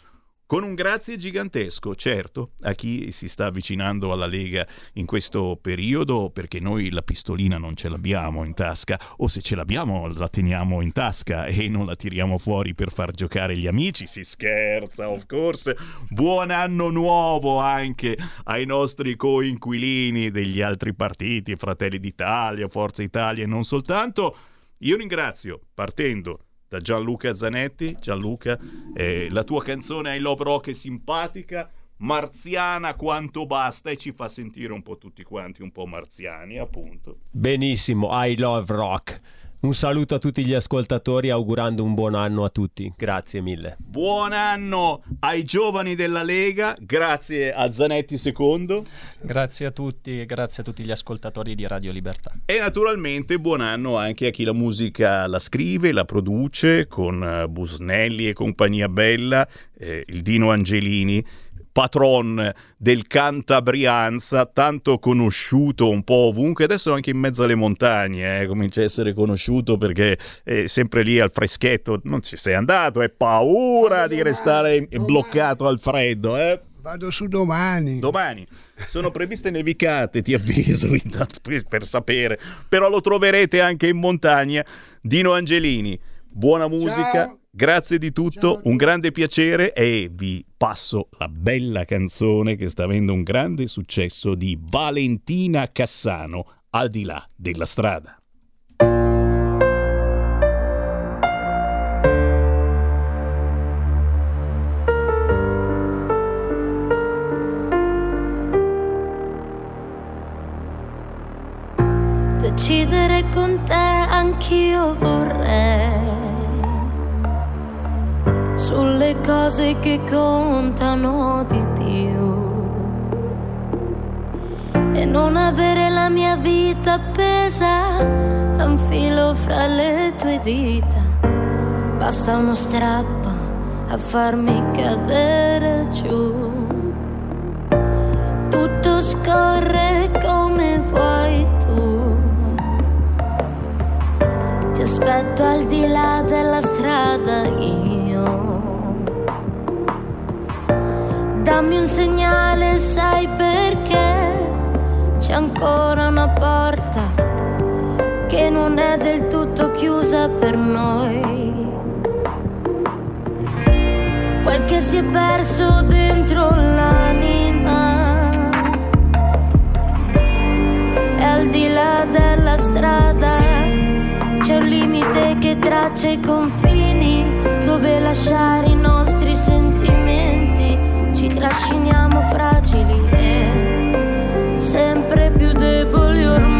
Con un grazie gigantesco, certo, a chi si sta avvicinando alla Lega in questo periodo, perché noi la pistolina non ce l'abbiamo in tasca, o se ce l'abbiamo la teniamo in tasca e non la tiriamo fuori per far giocare gli amici, si scherza, of course. Buon anno nuovo anche ai nostri coinquilini degli altri partiti, Fratelli d'Italia, Forza Italia e non soltanto. Io ringrazio, partendo da Gianluca Zanetti. Gianluca, eh, la tua canzone I Love Rock è simpatica, marziana quanto basta e ci fa sentire un po' tutti quanti un po' marziani, appunto. Benissimo, I love rock. Un saluto a tutti gli ascoltatori augurando un buon anno a tutti. Grazie mille. Buon anno ai giovani della Lega, grazie a Zanetti secondo. Grazie a tutti, grazie a tutti gli ascoltatori di Radio Libertà. E naturalmente buon anno anche a chi la musica la scrive, la produce con eh, Busnelli e compagnia bella, eh, il Dino Angelini patron del Cantabrianza, tanto conosciuto un po' ovunque, adesso anche in mezzo alle montagne, eh, comincia a essere conosciuto perché è sempre lì al freschetto, non ci sei andato, hai paura di restare bloccato al freddo, eh? Vado su domani. Domani. Sono previste nevicate, ti avviso, intanto, per sapere. Però lo troverete anche in montagna. Dino Angelini, buona musica. Ciao. Grazie di tutto, un grande piacere e vi passo la bella canzone che sta avendo un grande successo di Valentina Cassano, al di là della strada. Decidere con te anch'io vorrei sulle cose che contano di più e non avere la mia vita appesa a un filo fra le tue dita. Basta uno strappo a farmi cadere giù. Tutto scorre come vuoi tu. Ti aspetto al di là della strada io. Dammi un segnale, sai perché c'è ancora una porta che non è del tutto chiusa per noi. Quel che si è perso dentro l'anima e al di là della strada c'è un limite che traccia i confini dove lasciare i nostri fragili e sempre più deboli ormai.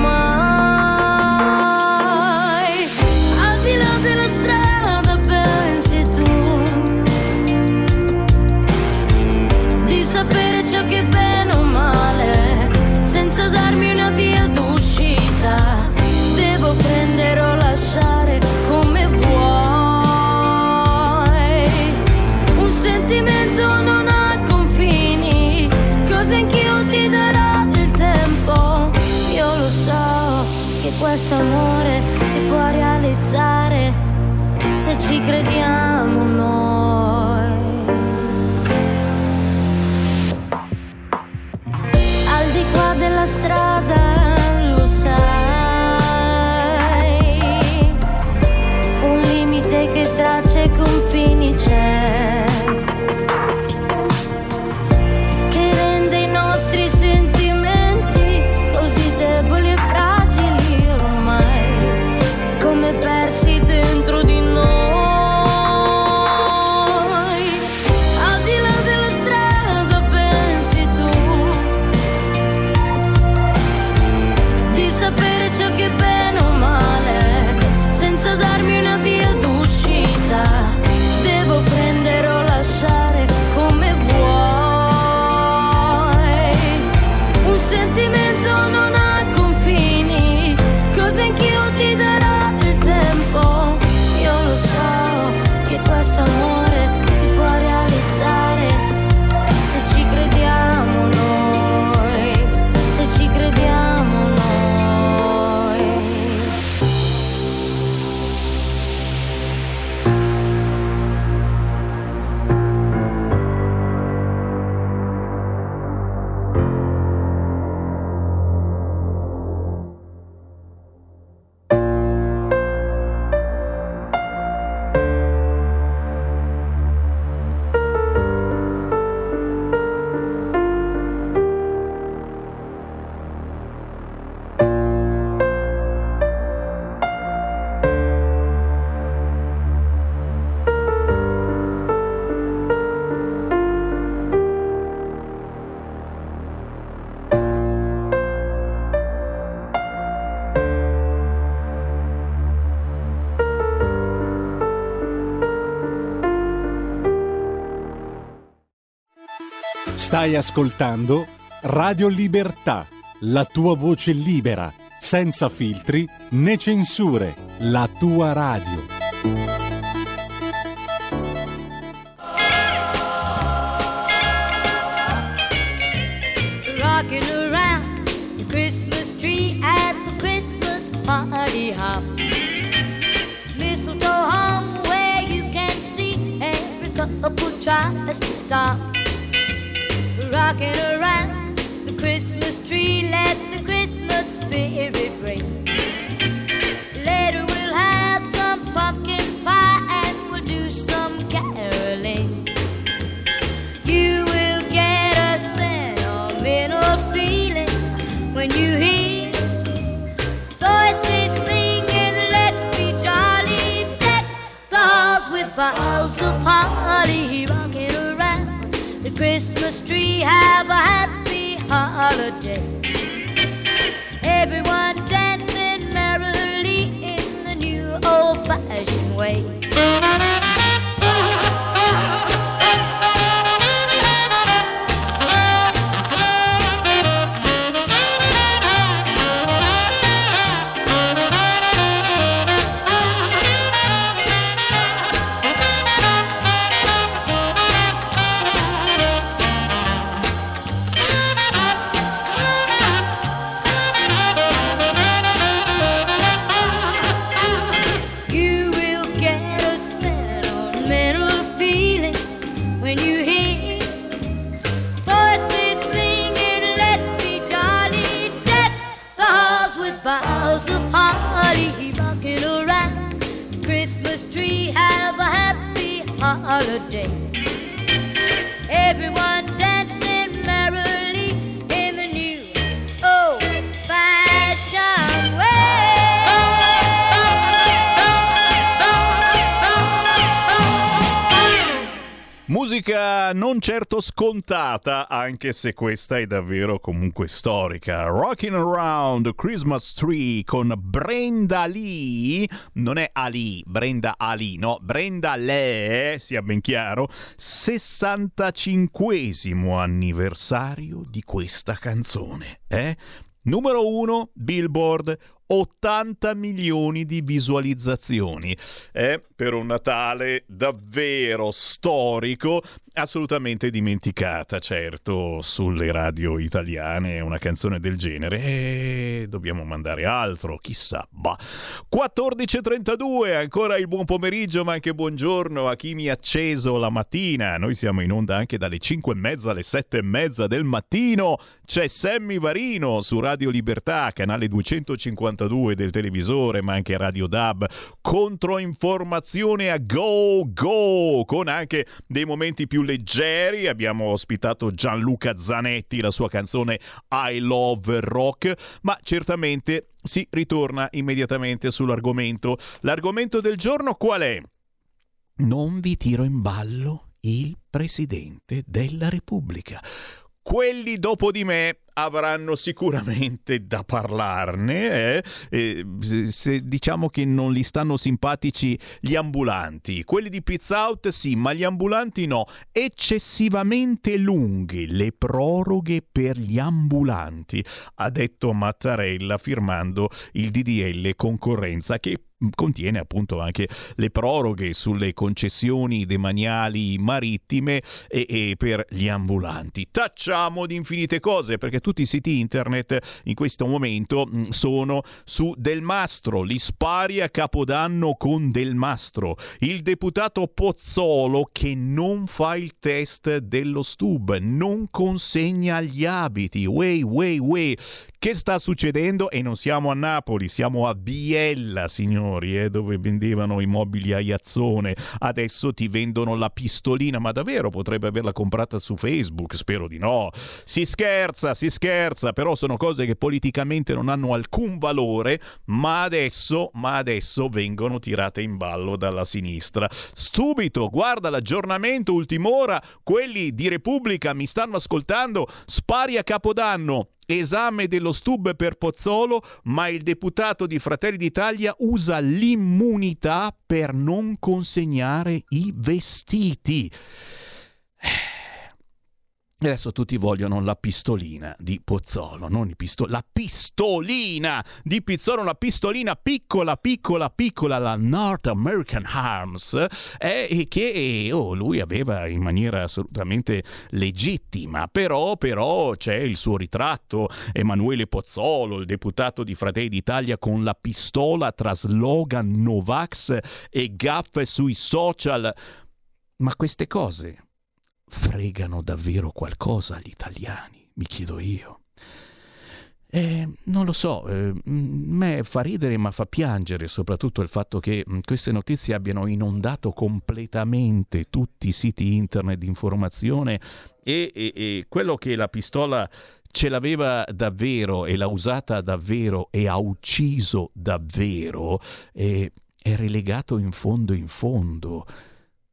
Amore si può realizzare se ci crediamo noi. Stai ascoltando Radio Libertà, la tua voce libera, senza filtri né censure, la tua radio. Rocking around the Christmas tree at the Christmas party hop. Mistletoe hung where you can see every couple tries to stop. Rocking around the Christmas tree, let the Christmas spirit ring. Later we'll have some pumpkin pie and we'll do some caroling. You will get a sentimental feeling when you hear voices singing, let's be jolly. Deck the halls with boughs of holly rocking around the Christmas. Have a happy holiday. Certo scontata, anche se questa è davvero comunque storica. Rocking Around Christmas Tree con Brenda Lee, non è Ali, Brenda Ali, no, Brenda Lee, sia ben chiaro, 65 anniversario di questa canzone, eh? Numero 1, Billboard, 80 milioni di visualizzazioni. È per un Natale davvero storico, assolutamente dimenticata, certo, sulle radio italiane una canzone del genere. E dobbiamo mandare altro, chissà. Bah. 14.32, ancora il buon pomeriggio, ma anche buongiorno a chi mi ha acceso la mattina. Noi siamo in onda anche dalle 5 e mezza alle 7 e mezza del mattino. C'è Sammy Varino su Radio Libertà, canale 252 del televisore, ma anche Radio Dab. Controinformazione a go go, con anche dei momenti più leggeri. Abbiamo ospitato Gianluca Zanetti, la sua canzone I Love Rock, ma certamente si ritorna immediatamente sull'argomento. L'argomento del giorno qual è? Non vi tiro in ballo il Presidente della Repubblica. Quelli dopo di me avranno sicuramente da parlarne. eh. Eh, se diciamo che non gli stanno simpatici gli ambulanti, quelli di Pizza Out sì, ma gli ambulanti no. Eccessivamente lunghe le proroghe per gli ambulanti, ha detto Mattarella firmando il DDL concorrenza che contiene appunto anche le proroghe sulle concessioni demaniali marittime e, e, per gli ambulanti. Tacciamo di infinite cose perché tutti i siti internet in questo momento mh, sono su Del Mastro, li spari a Capodanno con Del Mastro, il deputato Pozzolo che non fa il test dello stub, non consegna gli abiti, way way way. Che sta succedendo? E non siamo a Napoli, siamo a Biella, signori, eh, dove vendevano i mobili a Iazzone. Adesso ti vendono la pistolina, ma davvero potrebbe averla comprata su Facebook? Spero di no. Si scherza, si scherza, però sono cose che politicamente non hanno alcun valore, ma adesso, ma adesso vengono tirate in ballo dalla sinistra. Subito, guarda l'aggiornamento ultim'ora, quelli di Repubblica mi stanno ascoltando, spari a Capodanno. Esame dello stub per Pozzolo, ma il deputato di Fratelli d'Italia usa l'immunità per non consegnare i vestiti. E adesso tutti vogliono la pistolina di Pozzolo, non pisto- la pistolina di Pizzolo, una pistolina piccola, piccola, piccola, la North American Arms, eh, che oh, lui aveva in maniera assolutamente legittima, però, però c'è il suo ritratto, Emanuele Pozzolo, il deputato di Fratelli d'Italia con la pistola tra slogan Novax e gaffe sui social. Ma queste cose fregano davvero qualcosa agli italiani, mi chiedo io. Eh, non lo so, eh, me fa ridere ma fa piangere soprattutto il fatto che mh, queste notizie abbiano inondato completamente tutti i siti internet di informazione e, e, e quello che la pistola ce l'aveva davvero e l'ha usata davvero e ha ucciso davvero eh, è relegato in fondo in fondo.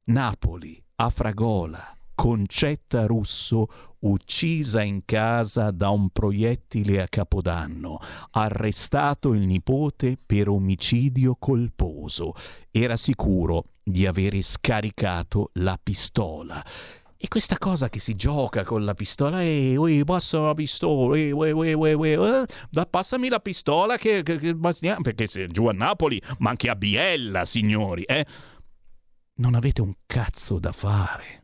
Napoli, Afragola, Concetta Russo uccisa in casa da un proiettile a Capodanno, arrestato il nipote per omicidio colposo. Era sicuro di avere scaricato la pistola. E questa cosa che si gioca con la pistola, ehi, ui, passa la pistola, ehi, ui, ui, ui, ui, eh, passami la pistola che, che, che, perché se giù a Napoli, ma anche a Biella, signori, eh? Non avete un cazzo da fare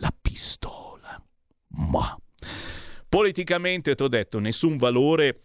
la pistola. Ma politicamente ti ho detto nessun valore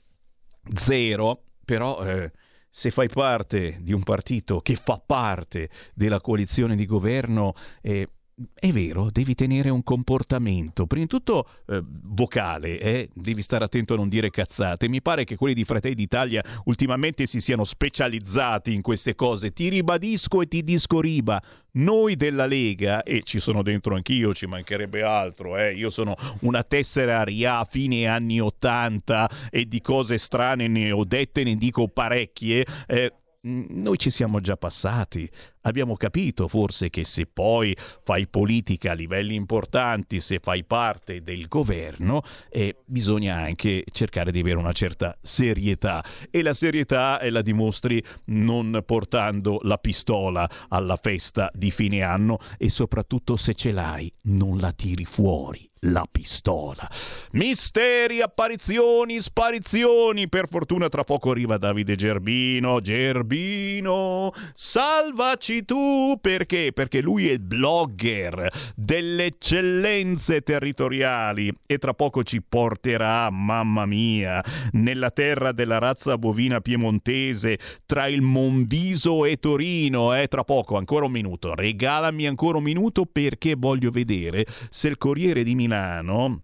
zero, però eh, se fai parte di un partito che fa parte della coalizione di governo eh, è vero, devi tenere un comportamento, prima di tutto eh, vocale, eh? devi stare attento a non dire cazzate. Mi pare che quelli di Fratelli d'Italia ultimamente si siano specializzati in queste cose. Ti ribadisco e ti disco riba. Noi della Lega, e ci sono dentro anch'io, ci mancherebbe altro, eh? io sono una tessera RIA fine anni 80 e di cose strane ne ho dette, ne dico parecchie. Eh, noi ci siamo già passati. Abbiamo capito forse che se poi fai politica a livelli importanti, se fai parte del governo, eh, bisogna anche cercare di avere una certa serietà. E la serietà la dimostri non portando la pistola alla festa di fine anno e soprattutto se ce l'hai non la tiri fuori la pistola. Misteri, apparizioni, sparizioni. Per fortuna tra poco arriva Davide Gerbino. Gerbino, salvaci tu. Perché? Perché lui è il blogger delle eccellenze territoriali e tra poco ci porterà, mamma mia, nella terra della razza bovina piemontese tra il Monviso e Torino. Eh, tra poco, ancora un minuto. Regalami ancora un minuto perché voglio vedere se il Corriere di Milano Milano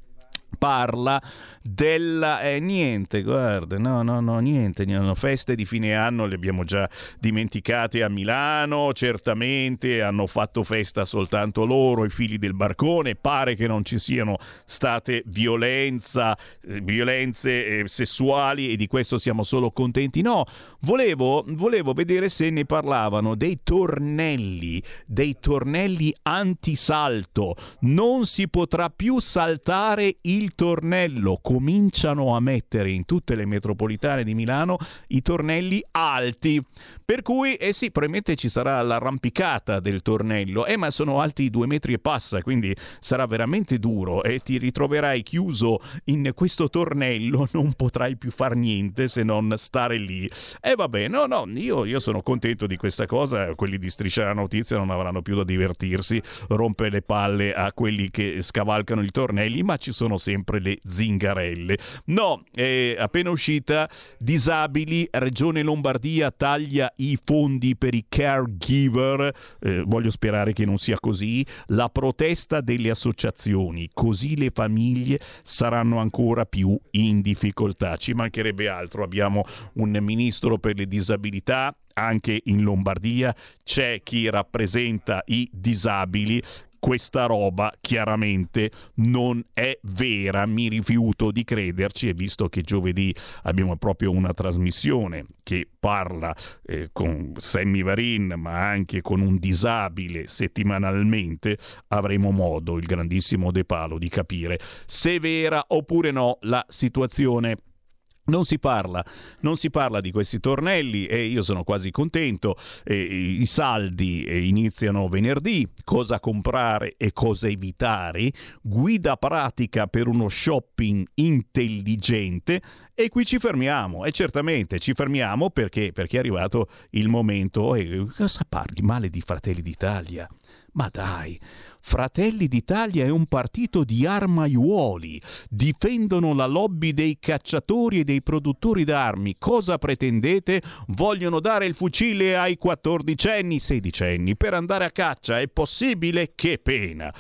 parla della eh, niente, guarda, no, no, no, niente, no, feste di fine anno le abbiamo già dimenticate a Milano, certamente hanno fatto festa soltanto loro, i figli del barcone, pare che non ci siano state violenza, violenze eh, sessuali e di questo siamo solo contenti. No, volevo, volevo vedere se ne parlavano dei tornelli, dei tornelli antisalto. Non si potrà più saltare il tornello cominciano a mettere in tutte le metropolitane di Milano i tornelli alti. Per cui, eh sì, probabilmente ci sarà l'arrampicata del tornello, eh, ma sono alti due metri e passa, quindi sarà veramente duro e ti ritroverai chiuso in questo tornello, non potrai più far niente se non stare lì. E eh, vabbè, no, no, io, io sono contento di questa cosa, quelli di Striscia la Notizia non avranno più da divertirsi, rompe le palle a quelli che scavalcano i tornelli, ma ci sono sempre le zingarelle. No, è appena uscita, disabili, Regione Lombardia taglia i fondi per i caregiver, eh, voglio sperare che non sia così, la protesta delle associazioni, così le famiglie saranno ancora più in difficoltà. Ci mancherebbe altro, abbiamo un ministro per le disabilità, anche in Lombardia c'è chi rappresenta i disabili questa roba chiaramente non è vera, mi rifiuto di crederci e visto che giovedì abbiamo proprio una trasmissione che parla eh, con Sammy Varin ma anche con un disabile settimanalmente, avremo modo, il grandissimo De Palo, di capire se è vera oppure no la situazione Non si, parla, non si parla di questi tornelli e io sono quasi contento. Eh, I saldi iniziano venerdì. Cosa comprare e cosa evitare? Guida pratica per uno shopping intelligente. E qui ci fermiamo, e certamente ci fermiamo perché, perché è arrivato il momento. E cosa parli male di Fratelli d'Italia? Ma dai, Fratelli d'Italia è un partito di armaiuoli, difendono la lobby dei cacciatori e dei produttori d'armi. Cosa pretendete? Vogliono dare il fucile ai quattordicenni, sedicenni per andare a caccia. È possibile? Che pena!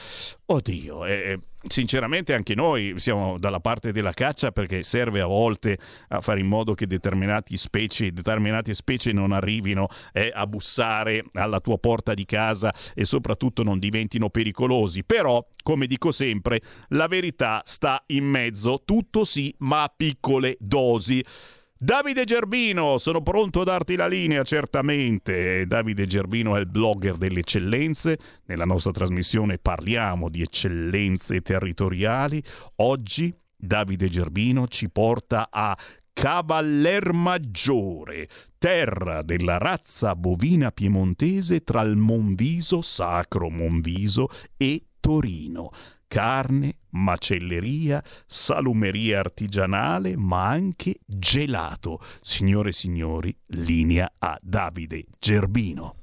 Oddio, eh, sinceramente anche noi siamo dalla parte della caccia perché serve a volte a fare in modo che determinati specie, determinate specie non arrivino eh, a bussare alla tua porta di casa e soprattutto non diventino pericolosi. Però, come dico sempre, la verità sta in mezzo, tutto sì, ma a piccole dosi. Davide Gerbino, sono pronto a darti la linea, certamente. Davide Gerbino è il blogger delle eccellenze. Nella nostra trasmissione parliamo di eccellenze territoriali. Oggi Davide Gerbino ci porta a Cavallermaggiore, terra della razza bovina piemontese tra il Monviso, Sacro Monviso e Torino carne, macelleria, salumeria artigianale, ma anche gelato. Signore e signori, linea a Davide Gerbino.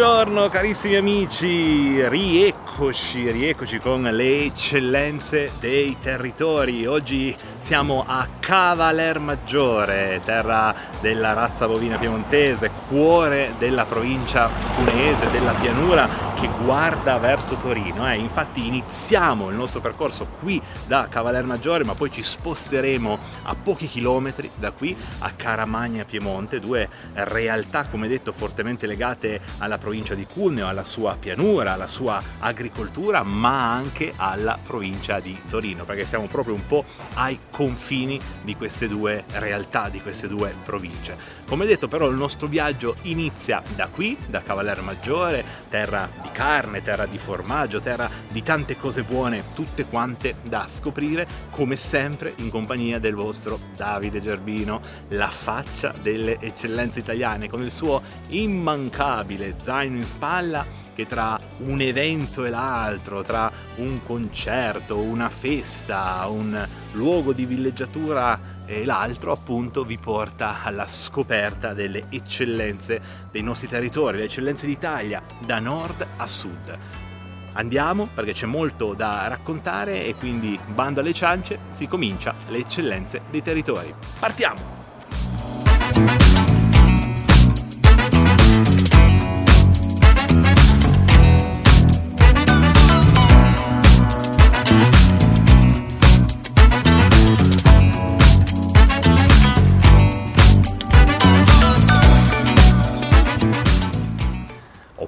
Buongiorno carissimi amici, rieccoci, rieccoci con le eccellenze dei territori. Oggi siamo a Cavalermaggiore, terra della razza bovina piemontese, cuore della provincia cuneese, della pianura che guarda verso Torino. Eh. Infatti iniziamo il nostro percorso qui da Cavalermaggiore, ma poi ci sposteremo a pochi chilometri da qui a Caramagna Piemonte, due realtà come detto fortemente legate alla provincia di Cuneo, alla sua pianura, alla sua agricoltura, ma anche alla provincia di Torino, perché siamo proprio un po' ai confini di queste due realtà, di queste due province. Come detto però il nostro viaggio inizia da qui, da Cavallero Maggiore, terra di carne, terra di formaggio, terra di tante cose buone, tutte quante da scoprire, come sempre in compagnia del vostro Davide Gerbino, la faccia delle eccellenze italiane, con il suo immancabile zaino in spalla che tra un evento e l'altro, tra un concerto, una festa, un luogo di villeggiatura e l'altro appunto vi porta alla scoperta delle eccellenze dei nostri territori, le eccellenze d'Italia da nord a sud. Andiamo perché c'è molto da raccontare e quindi bando alle ciance, si comincia le eccellenze dei territori. Partiamo!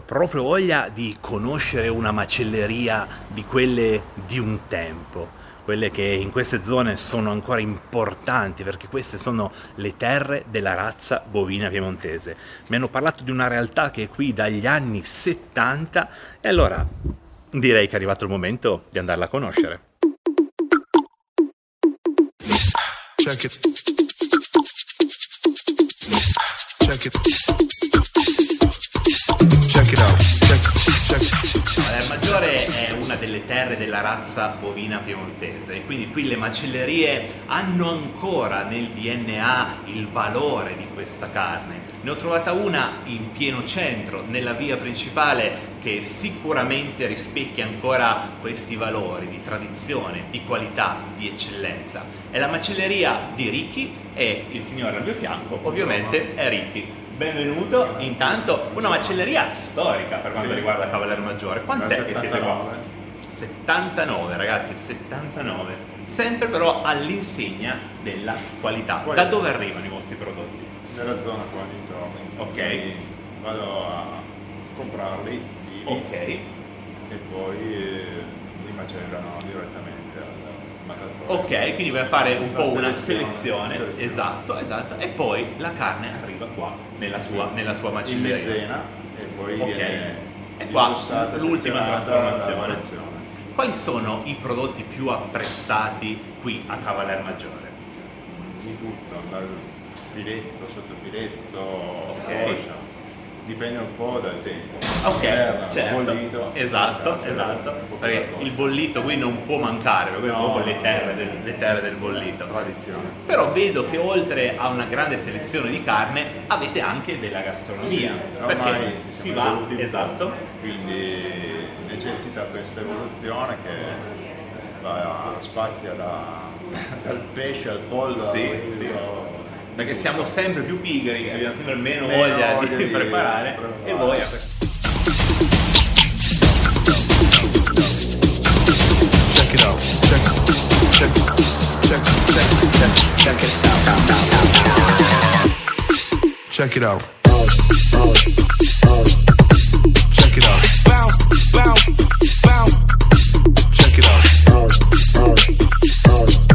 Proprio voglia di conoscere una macelleria di quelle di un tempo, quelle che in queste zone sono ancora importanti perché queste sono le terre della razza bovina piemontese. Mi hanno parlato di una realtà che è qui dagli anni 70 e allora direi che è arrivato il momento di andarla a conoscere. Check it. Check it. Maggiore è una delle terre della razza bovina piemontese e quindi qui le macellerie hanno ancora nel DNA il valore di questa carne. Ne ho trovata una in pieno centro, nella via principale, che sicuramente rispecchia ancora questi valori di tradizione, di qualità, di eccellenza. È la macelleria di Ricchi e il signore al mio fianco ovviamente è Ricchi benvenuto. Intanto una macelleria storica per quanto sì. riguarda Cavaliere Maggiore. Quant'è che siete qua? 79 ragazzi, 79. Sempre però all'insegna della qualità. qualità. Da dove arrivano i vostri prodotti? Nella zona qua intorno. Ok. Quindi vado a comprarli. Ok. E poi eh, li macellano direttamente. Ok, quindi vai a fare un po' una selezione, esatto, esatto, e poi la carne arriva qua nella tua, nella tua in macelleria. mezzena e poi Ok. viene E qua l'ultima trasformazione. Quali sono i prodotti più apprezzati qui a Cavaler Maggiore? Di tutto, dal filetto, sottofiletto, Ok. coscia. Dipende un po' dal tempo. Ok, Inverno, certo, bollito, esatto, esatto, perché il bollito qui non può mancare, perché No, sono proprio le terre, del, le terre del bollito. Tradizione. Però vedo che oltre a una grande selezione di carne avete anche della gastronomia, Sì, perché si va, esatto, Quindi necessita questa evoluzione che va, spazia da- dal pesce al pollo. Sì, sì. Perché siamo sempre più pigri, abbiamo sempre meno, Meno voglia, voglia di, di preparare preparare. e voi Check it out. Check, check, check, check, check, check it out. Check it out. Check it out. Bounce, bounce, bounce. Check it out.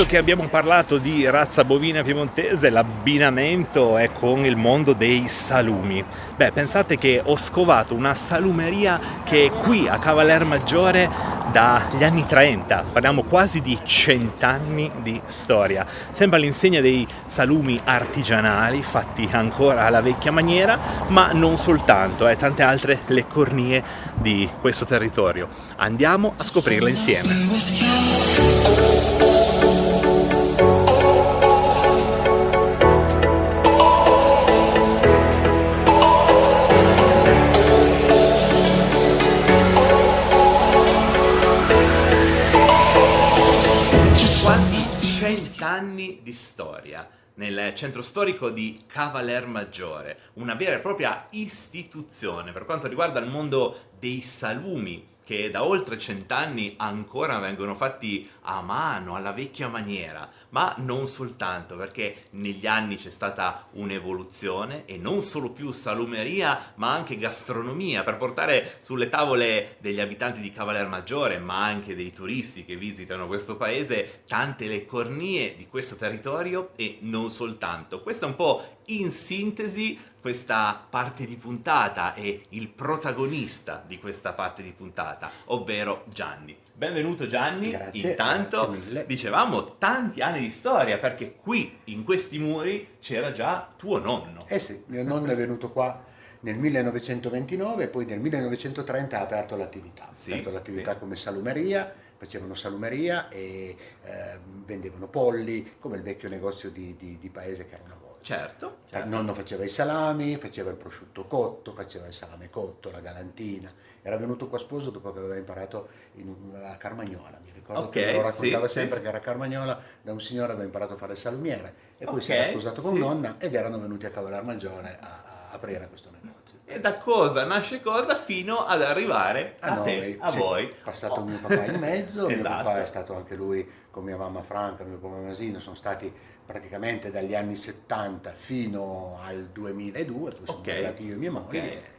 Visto che abbiamo parlato di razza bovina piemontese, l'abbinamento è con il mondo dei salumi. Beh, pensate che ho scovato una salumeria che è qui a Cavaler Maggiore dagli anni 30, parliamo quasi di cent'anni di storia. Sembra l'insegna dei salumi artigianali, fatti ancora alla vecchia maniera, ma non soltanto, eh, tante altre le cornie di questo territorio. Andiamo a scoprirla insieme. Cent'anni di storia nel centro storico di Cavaler Maggiore, una vera e propria istituzione per quanto riguarda il mondo dei salumi che da oltre cent'anni ancora vengono fatti a mano, alla vecchia maniera, ma non soltanto, perché negli anni c'è stata un'evoluzione e non solo più salumeria, ma anche gastronomia per portare sulle tavole degli abitanti di Cavaler Maggiore, ma anche dei turisti che visitano questo paese, tante le cornie di questo territorio e non soltanto. Questo è un po' in sintesi questa parte di puntata e il protagonista di questa parte di puntata, ovvero Gianni. Benvenuto Gianni, Grazie, intanto grazie mille. dicevamo tanti anni di storia perché qui in questi muri c'era già tuo nonno. Eh sì, mio nonno è venuto qua nel 1929 e poi nel 1930 ha aperto l'attività. Sì, ha aperto l'attività sì. come salumeria, facevano salumeria e eh, vendevano polli, come il vecchio negozio di, di- di paese che era una volta. Certo, Il nonno faceva i salami, faceva il prosciutto cotto, faceva il salame cotto, la galantina. Era venuto qua sposo dopo che aveva imparato a Carmagnola. Mi ricordo Ok, che lo raccontava sì, sempre sì. che era a Carmagnola, da un signore aveva imparato a fare il salumiere e poi Ok, si era sposato con sì. nonna ed erano venuti a Cavalar Maggiore a, a aprire questo negozio. E da cosa nasce cosa fino ad arrivare a, A te, noi, a sì. voi. passato Oh. mio papà in mezzo, mio Esatto. papà è stato anche lui con mia mamma Franca, mio papà Masino, sono stati praticamente dagli anni 70 fino al 2002, poi siamo Ok, arrivati io e mia moglie.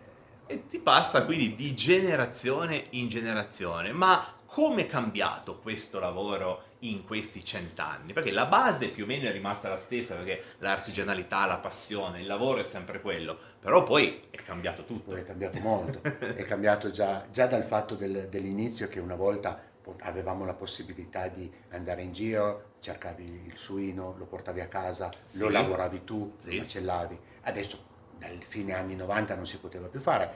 E si passa quindi di generazione in generazione, ma come è cambiato questo lavoro in questi cent'anni? Perché la base più o meno è rimasta la stessa, perché l'artigianalità, la passione, il lavoro è sempre quello, però poi è cambiato tutto. Poi è cambiato molto, è cambiato già, già dal fatto del- dell'inizio che una volta avevamo la possibilità di andare in giro, cercavi il suino, lo portavi a casa, lo Sì. lavoravi tu, Sì. lo macellavi. Adesso, dal fine anni 90 non si poteva più fare,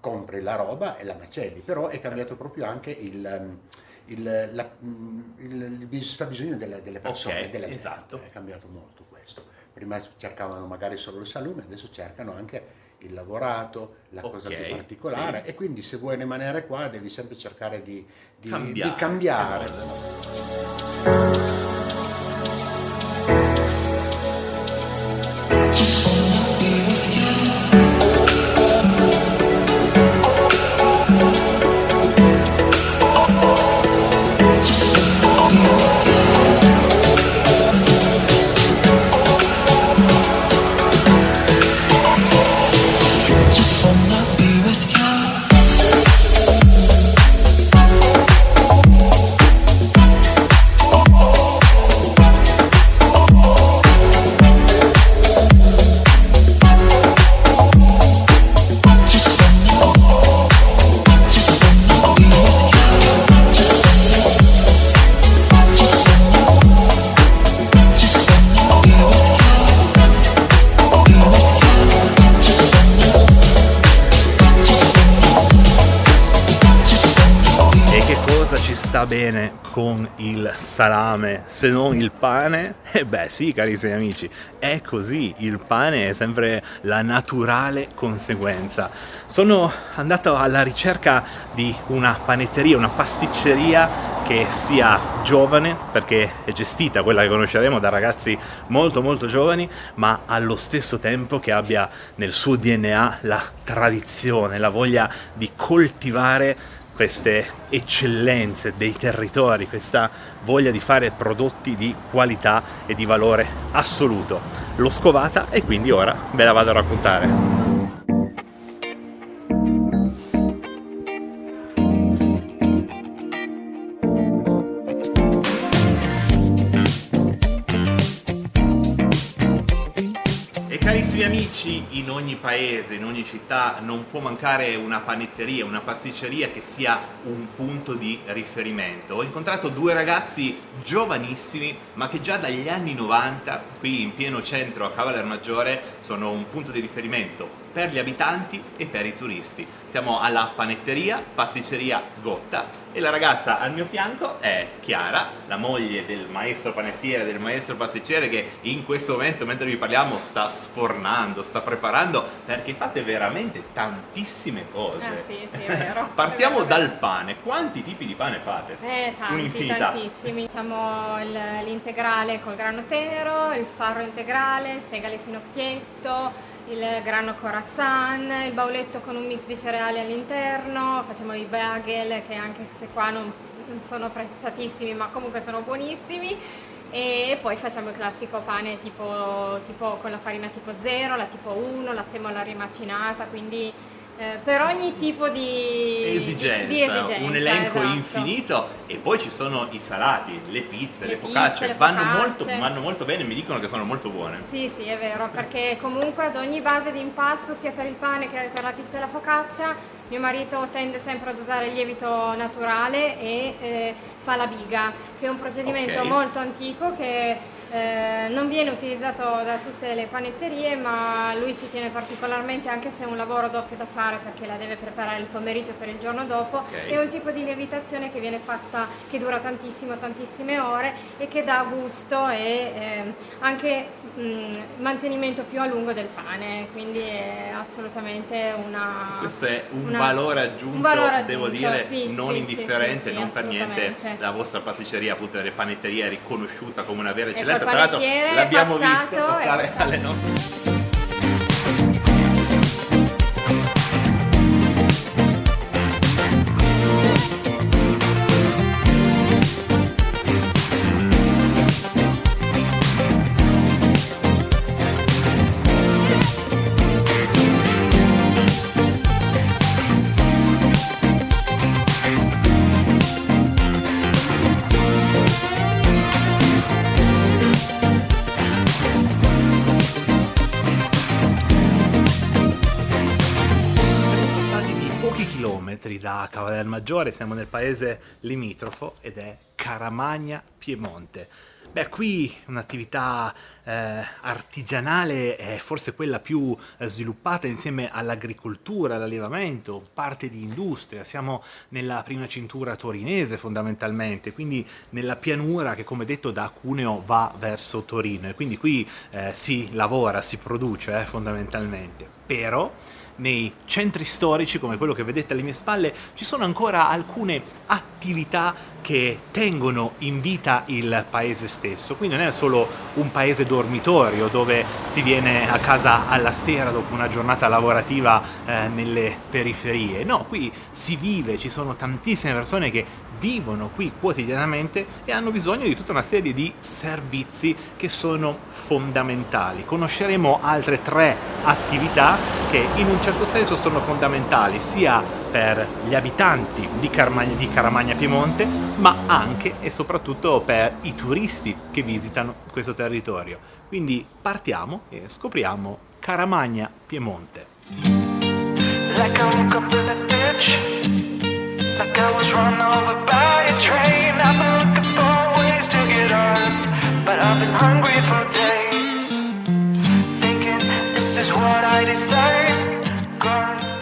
compri la roba e la macelli, però è cambiato proprio anche il... um, il, la- mm, il- il bis- fabbisogno delle, delle persone, Ok, della gente. esatto. È cambiato molto questo. Prima cercavano magari solo il salume, adesso cercano anche il lavorato, la cosa Ok, più particolare sì. e quindi se vuoi rimanere qua devi sempre cercare di, di- Cambiare. di cambiare. bene salame se non il pane? E beh sì, carissimi amici, è così, il pane è sempre la naturale conseguenza. Sono andato alla ricerca di una panetteria, una pasticceria che sia giovane, perché è gestita, quella che conosceremo, da ragazzi molto molto giovani, ma allo stesso tempo che abbia nel suo DNA la tradizione, la voglia di coltivare queste eccellenze dei territori, questa voglia di fare prodotti di qualità e di valore assoluto. L'ho scovata e quindi ora ve la vado a raccontare. Paese, in ogni città non può mancare una panetteria, una pasticceria che sia un punto di riferimento. Ho incontrato due ragazzi giovanissimi, ma che già dagli anni 90, qui in pieno centro a Cavaler Maggiore, sono un punto di riferimento per gli abitanti e per i turisti. Siamo alla panetteria, pasticceria Gotta e la ragazza al mio fianco è Chiara, la moglie del maestro panettiere, del maestro pasticcere che in questo momento mentre vi parliamo sta sfornando, sta preparando perché fate veramente tantissime cose. Ah, sì, sì, è vero. Partiamo È vero, dal pane. Quanti tipi di pane fate? Eh, tanti, tantissimi. Facciamo il- l'integrale col grano tero, il farro integrale, segale finocchietto, il grano corazon, il bauletto con un mix di cereali all'interno, facciamo i bagel che anche se qua non, non sono apprezzatissimi ma comunque sono buonissimi. E poi facciamo il classico pane tipo, tipo con la farina tipo 0, la tipo 1, la semola rimacinata, quindi eh, per ogni tipo di Esigenza, di- di esigenza, un elenco esatto. infinito e poi ci sono i salati, le pizze, le, Le focacce, pizze, le vanno, focacce. Molto, vanno molto bene, mi dicono che sono molto buone. Sì, sì, è vero, perché comunque ad ogni base di impasto, sia per il pane che per la pizza e la focaccia, mio marito tende sempre ad usare il lievito naturale e eh, fa la biga, che è un procedimento Ok. molto antico che eh, non viene utilizzato da tutte le panetterie, ma lui ci tiene particolarmente anche se è un lavoro doppio da fare perché la deve preparare il pomeriggio per il giorno dopo. Ok. È un tipo di lievitazione che viene fatta, che dura tantissimo, tantissime ore e che dà gusto e ehm, anche mh, mantenimento più a lungo del pane, quindi è assolutamente una... Questo è un una- valore aggiunto, un valore devo aggiunto, dire, sì, non sì, indifferente, sì, non per niente la vostra pasticceria, appunto delle panetterie, è riconosciuta come una vera eccellenza. Il Tra l'altro panettiere l'abbiamo passato visto passare alle nostre... da Cavaler Maggiore, siamo nel paese limitrofo ed è Caramagna Piemonte. Beh, qui un'attività eh, artigianale è forse quella più eh, sviluppata insieme all'agricoltura, all'allevamento, parte di industria. Siamo nella prima cintura torinese fondamentalmente, quindi nella pianura che come detto da Cuneo va verso Torino e quindi qui eh, si lavora, si produce eh, fondamentalmente. Però nei centri storici come quello che vedete alle mie spalle ci sono ancora alcune attività che tengono in vita il paese stesso. Qui non è solo un paese dormitorio dove si viene a casa alla sera dopo una giornata lavorativa eh, nelle periferie. No, qui si vive, ci sono tantissime persone che vivono qui quotidianamente e hanno bisogno di tutta una serie di servizi che sono fondamentali. Conosceremo altre tre attività che in un certo senso sono fondamentali sia per gli abitanti di Caramagna, di Caramagna Piemonte, ma anche e soprattutto per i turisti che visitano questo territorio. Quindi partiamo e scopriamo Caramagna Piemonte. Like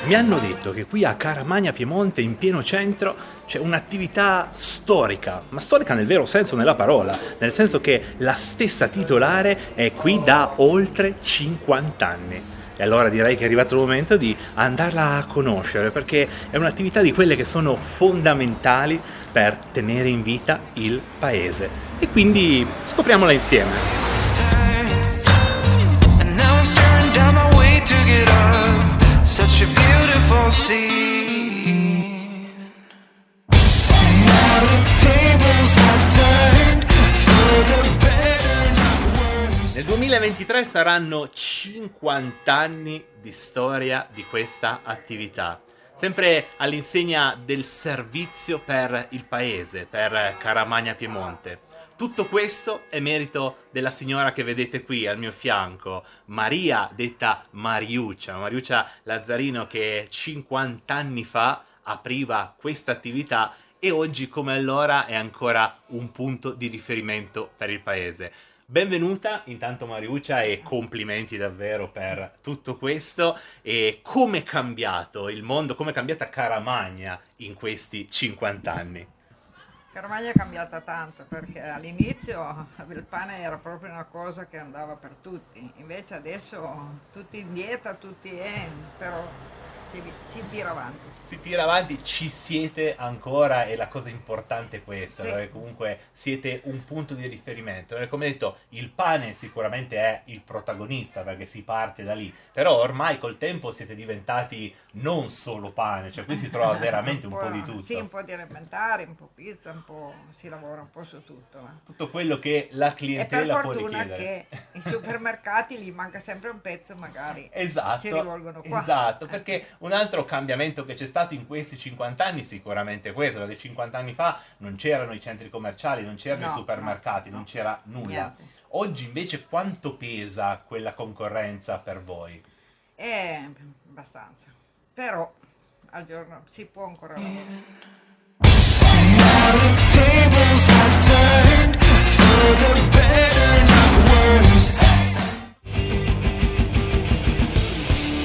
Mi hanno detto che qui a Caramagna Piemonte, in pieno centro, c'è un'attività storica, ma storica nel vero senso della parola, nel senso che la stessa titolare è qui da oltre 50 anni. E allora direi che è arrivato il momento di andarla a conoscere, perché è un'attività di quelle che sono fondamentali per tenere in vita il paese. E quindi scopriamola insieme. Such a beautiful scene. Nel 2023 saranno 50 anni di storia di questa attività. Sempre all'insegna del servizio per il paese, per Caramagna Piemonte. Tutto questo è merito della signora che vedete qui al mio fianco, Maria, detta Mariuccia, Mariuccia Lazzarino che 50 anni fa apriva questa attività e oggi come allora è ancora un punto di riferimento per il paese. Benvenuta intanto Mariuccia e complimenti davvero per tutto questo e come è cambiato il mondo, come è cambiata Caramagna in questi 50 anni. Caramagna è cambiata tanto perché all'inizio il pane era proprio una cosa che andava per tutti, invece adesso tutti in dieta, tutti in, però si, si tira avanti. Si tira avanti, ci siete ancora e la cosa importante è questa, Sì. perché comunque siete un punto di riferimento. Eh, Come detto, il pane sicuramente è il protagonista perché si parte da lì, però ormai col tempo siete diventati non solo pane, cioè qui si trova veramente un po' di tutto. Sì, un po' di elementari, un po' pizza, un po' si lavora un po' su tutto. eh. Tutto quello che la E per clientela può fortuna richiedere. che i supermercati gli manca sempre un pezzo, magari Esatto, si rivolgono qua. esatto, perché un altro cambiamento che c'è stato in questi 50 anni sicuramente questo, perché 50 anni fa non c'erano i centri commerciali, non c'erano No, i supermercati, non c'era nulla. Niente. Oggi invece quanto pesa quella concorrenza per voi? È abbastanza. Però al giorno si può ancora lavorare.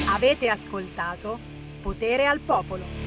Avete ascoltato Potere al Popolo.